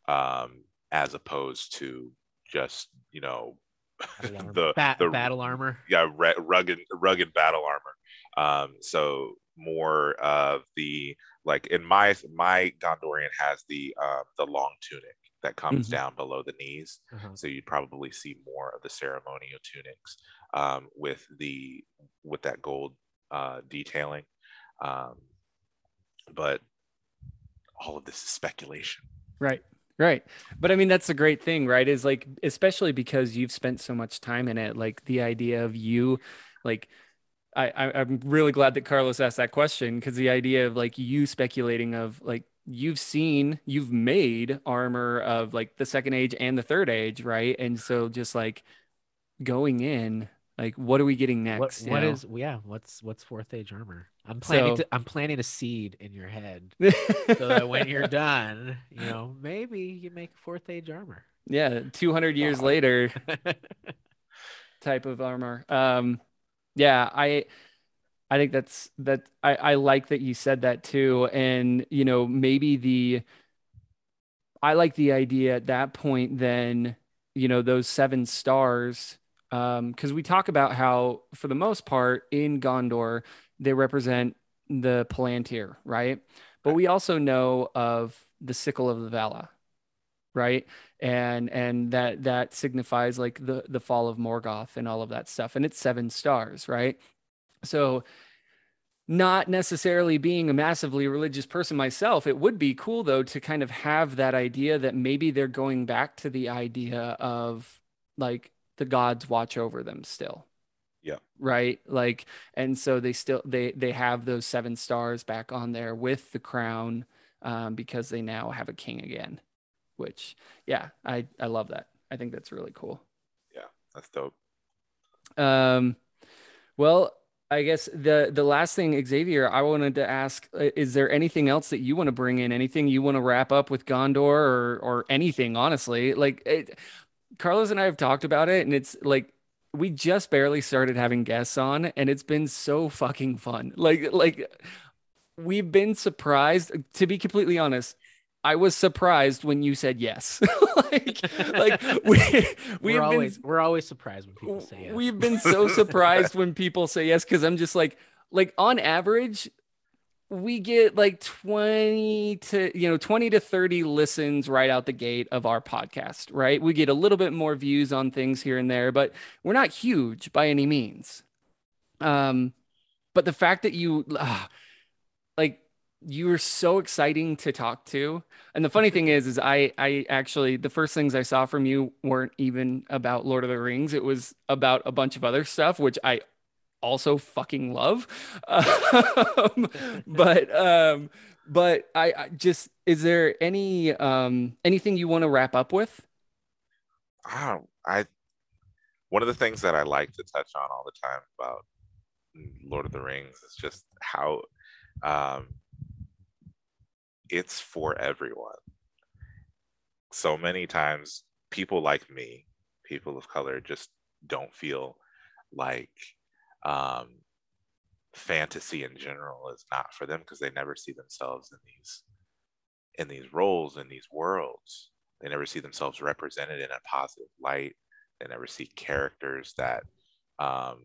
Speaker 1: um, as opposed to just you know <laughs>
Speaker 3: the, ba- the battle armor.
Speaker 1: Yeah, rugged rugged battle armor. Um, so more of the like in my my Gondorian has the uh, the long tunic that comes mm-hmm. down below the knees. Uh-huh. So you'd probably see more of the ceremonial tunics um, with the with that gold uh, detailing. Um, but all of this is speculation.
Speaker 2: Right. Right. But I mean, that's a great thing, right? Is like, especially because you've spent so much time in it, like the idea of you, like, I, I am really glad that Carlos asked that question because the idea of like you speculating of like you've seen you've made armor of like the second age and the third age, right? And so just like going in, like what are we getting next?
Speaker 3: What, what is yeah? What's what's fourth age armor? I'm planning so, to I'm planting a seed in your head <laughs> so that when you're done, you know, maybe you make fourth age armor.
Speaker 2: Yeah, 200 years later <laughs> type of armor. Um yeah, I I think that's that I I like that you said that too and you know, maybe the I like the idea at that point then, you know, those seven stars um because we talk about how for the most part in Gondor they represent the Palantir, right? But we also know of the sickle of the Valar, right? And and that that signifies like the the fall of Morgoth and all of that stuff. And it's seven stars, right? So not necessarily being a massively religious person myself, it would be cool though to kind of have that idea that maybe they're going back to the idea of like the gods watch over them still
Speaker 1: yeah.
Speaker 2: Right. Like, and so they still they they have those seven stars back on there with the crown, um, because they now have a king again. Which, yeah, I I love that. I think that's really cool.
Speaker 1: Yeah, that's dope.
Speaker 2: Um, well, I guess the the last thing, Xavier, I wanted to ask: uh, Is there anything else that you want to bring in? Anything you want to wrap up with Gondor, or or anything? Honestly, like it, Carlos and I have talked about it, and it's like we just barely started having guests on and it's been so fucking fun. Like like we've been surprised to be completely honest. I was surprised when you said yes. <laughs> like, like we <laughs>
Speaker 3: we've we're always we're always surprised when people say yes.
Speaker 2: We've been so surprised when people say yes because I'm just like like on average we get like 20 to you know 20 to 30 listens right out the gate of our podcast right? We get a little bit more views on things here and there but we're not huge by any means. Um but the fact that you uh, like you were so exciting to talk to. And the funny thing is is i i actually the first things i saw from you weren't even about lord of the rings. It was about a bunch of other stuff which i also fucking love. Um, but um, but I, I, just is there any um, anything you want to wrap up with?
Speaker 1: I I one of the things that I like to touch on all the time about Lord of the Rings is just how um, it's for everyone. So many times, people like me, people of color, just don't feel like um, fantasy in general is not for them because they never see themselves in these in these roles in these worlds. They never see themselves represented in a positive light. They never see characters that um,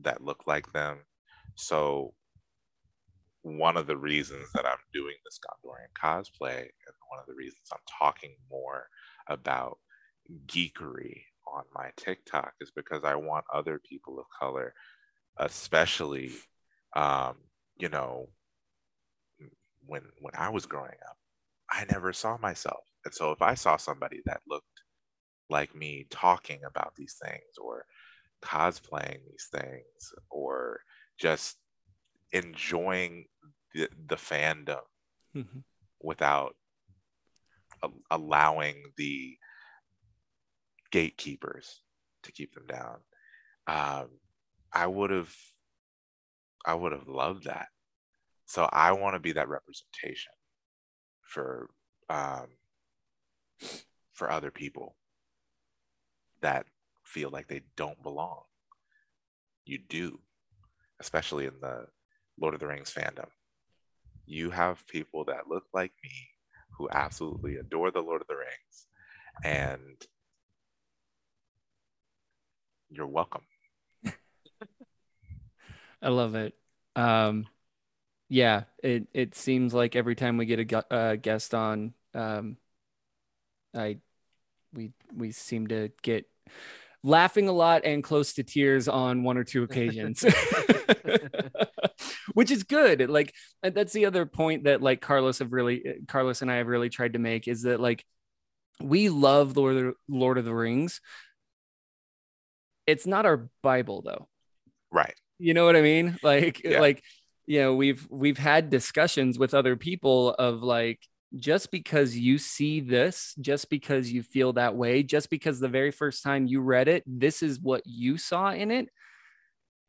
Speaker 1: that look like them. So one of the reasons that i'm doing this gondorian cosplay and one of the reasons i'm talking more about geekery on my TikTok is because I want other people of color, especially, um, you know, when when I was growing up, I never saw myself, and so if I saw somebody that looked like me talking about these things or cosplaying these things or just enjoying the, the fandom
Speaker 2: Mhm.
Speaker 1: without a- allowing the gatekeepers to keep them down. Um, I would have, I would have loved that. So I want to be that representation for, um, for other people that feel like they don't belong. You do, especially in the Lord of the Rings fandom. You have people that look like me who absolutely adore the Lord of the Rings, and you're welcome.
Speaker 2: I love it. Um, yeah, it it seems like every time we get a gu- uh, guest on, um, I we we seem to get laughing a lot and close to tears on one or two occasions, <laughs> which is good. Like that's the other point that like Carlos have really Carlos and I have really tried to make is that like we love Lord of the, Lord of the Rings. It's not our Bible though
Speaker 1: Right.
Speaker 2: You know what i mean? <laughs> Like
Speaker 1: Yeah.
Speaker 2: like you know we've we've had discussions with other people of like just because you see this just because you feel that way just because the very first time you read it this is what you saw in it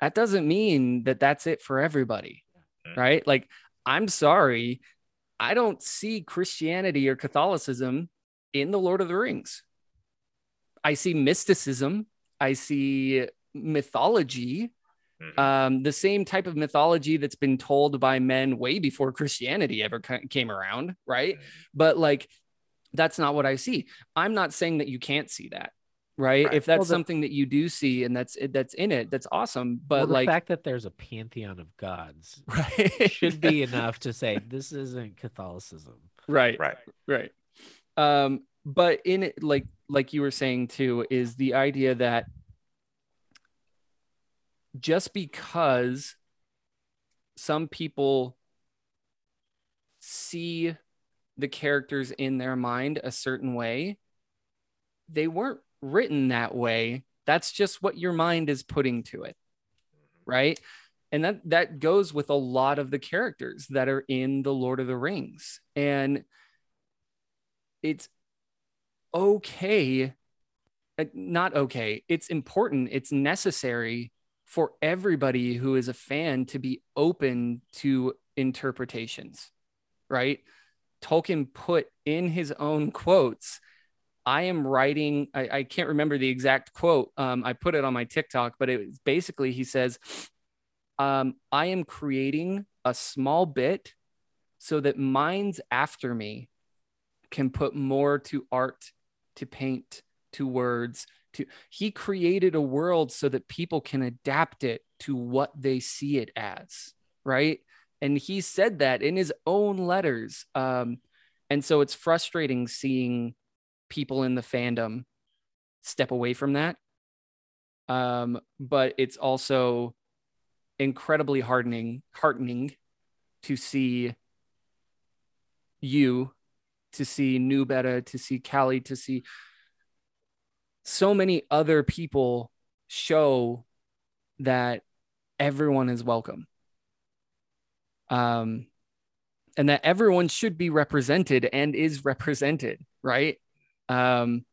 Speaker 2: that doesn't mean that that's it for everybody right? Like i'm sorry i don't see christianity or catholicism in the lord of the rings. I see mysticism i see mythology
Speaker 1: Mhm.
Speaker 2: um, the same type of mythology that's been told by men way before Christianity ever came around, right?
Speaker 1: Mhm.
Speaker 2: But like, that's not what I see. I'm not saying that you can't see that, right?
Speaker 1: Right.
Speaker 2: If that's
Speaker 3: Well, the-
Speaker 2: something that you do see and that's that's in it, that's awesome. But
Speaker 3: well, the
Speaker 2: like,
Speaker 3: fact that there's a pantheon of gods <laughs>
Speaker 2: right,
Speaker 3: should be enough to say this isn't Catholicism.
Speaker 2: right,
Speaker 1: Right.
Speaker 2: right. Um, but in it, like like you were saying too, is the idea that just because some people see the characters in their mind a certain way, they weren't written that way. That's just what your mind is putting to it, right? And that that goes with a lot of the characters that are in the Lord of the Rings. And it's okay uh, not okay. It's important. It's necessary for everybody who is a fan to be open to interpretations, right? Tolkien put in his own quotes, I am writing, I, I can't remember the exact quote. Um, I put it on my TikTok, but it basically, he says, um, I am creating a small bit so that minds after me can put more to art, to paint, to words, to he created a world so that people can adapt it to what they see it as, right? And he said that in his own letters. Um, and so it's frustrating seeing people in the fandom step away from that. Um, but it's also incredibly hardening, heartening to see you, to see New Beta, to see Callie, to see so many other people show that everyone is welcome. Um, and that everyone should be represented and is represented, right? Um,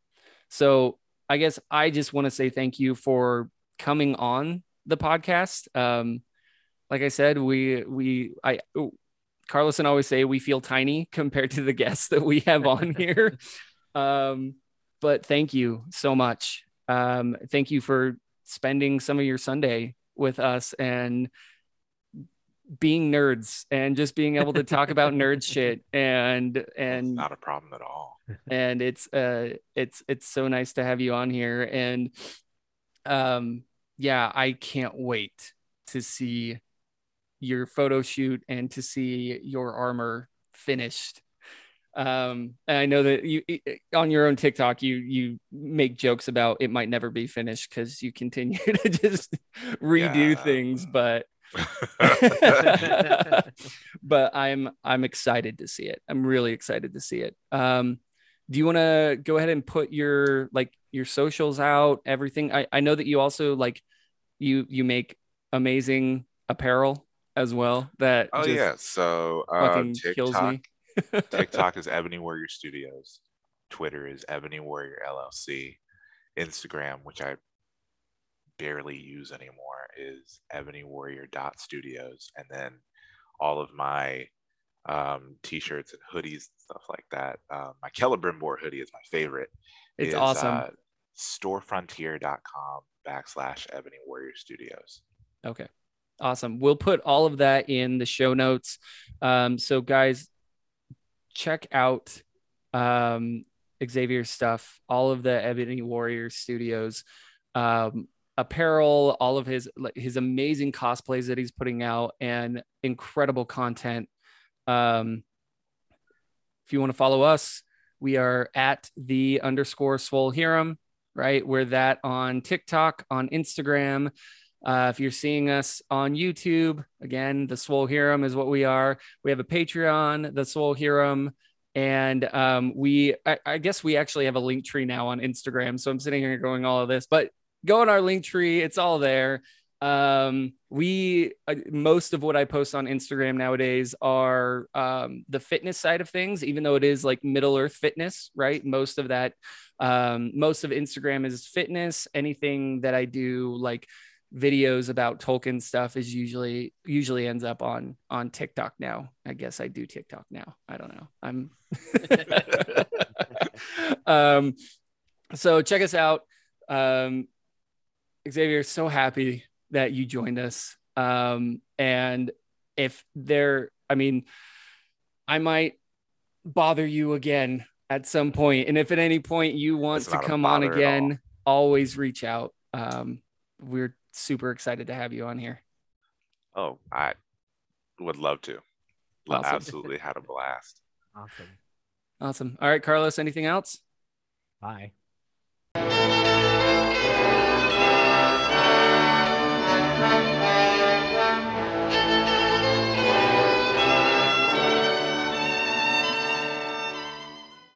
Speaker 2: so I guess I just want to say thank you for coming on the podcast. Um, like I said, we we I Carlos and I always say we feel tiny <laughs> compared to the guests that we have on here. <laughs> Um, but thank you so much. Um, thank you for spending some of your Sunday with us and being nerds and just being able to talk about <laughs> nerd shit and
Speaker 1: It's
Speaker 2: and
Speaker 1: not a problem at all.
Speaker 2: and it's uh it's it's so nice to have you on here and um yeah i can't wait to see your photo shoot and to see your armor finished um and i know that you on your own tiktok you you make jokes about it might never be finished because you continue <laughs> to just redo
Speaker 1: Yeah.
Speaker 2: things but <laughs> <laughs> but I'm I'm excited to see it. I'm really excited to see it. Um, do you want to go ahead and put your like your socials out, everything? I, I know that you also like you you make amazing apparel as well. That
Speaker 1: Oh yeah. So uh,
Speaker 2: fucking kills
Speaker 1: TikTok,
Speaker 2: me.
Speaker 1: TikTok is Ebony Warrior Studios. Twitter is Ebony Warrior LLC. Instagram, which I barely use anymore, is Ebony Warrior dot Studios, and then all of my um, t-shirts and hoodies and stuff like that. Um, my Celebrimbor hoodie is my favorite.
Speaker 2: It's
Speaker 1: is,
Speaker 2: awesome.
Speaker 1: Uh, storefrontier.com backslash Ebony Warrior Studios.
Speaker 2: Okay. Awesome. We'll put all of that in the show notes. Um, so guys, check out um, Xavier's stuff, all of the Ebony Warrior Studios um, apparel, all of his his amazing cosplays that he's putting out, and incredible content. Um, if you want to follow us, we are at the underscore Swolhirrim, right? We're that on TikTok, on Instagram. Uh, if you're seeing us on YouTube, again, the Swolhirrim is what we are. We have a Patreon, the Swolhirrim. And um, we, I, I guess we actually have a link tree now on Instagram. So I'm sitting here going all of this, but go on our link tree. It's all there. Um, we, uh, most of what I post on Instagram nowadays are um, the fitness side of things, even though it is like Middle Earth fitness, right? Most of that, um, most of Instagram is fitness. Anything that I do, like videos about Tolkien stuff is usually usually ends up on on TikTok now. I guess I do TikTok now. I don't know. I'm <laughs> um so check us out. Um Xavier, so happy that you joined us. Um and if there I mean I might bother you again at some point and if at any point you want to come on again, always reach out. Um we're super excited to have you on here.
Speaker 1: Oh, I would love to.
Speaker 2: Awesome.
Speaker 1: Absolutely had a blast.
Speaker 3: Awesome.
Speaker 2: Awesome. All right, Carlos, anything else?
Speaker 3: Bye.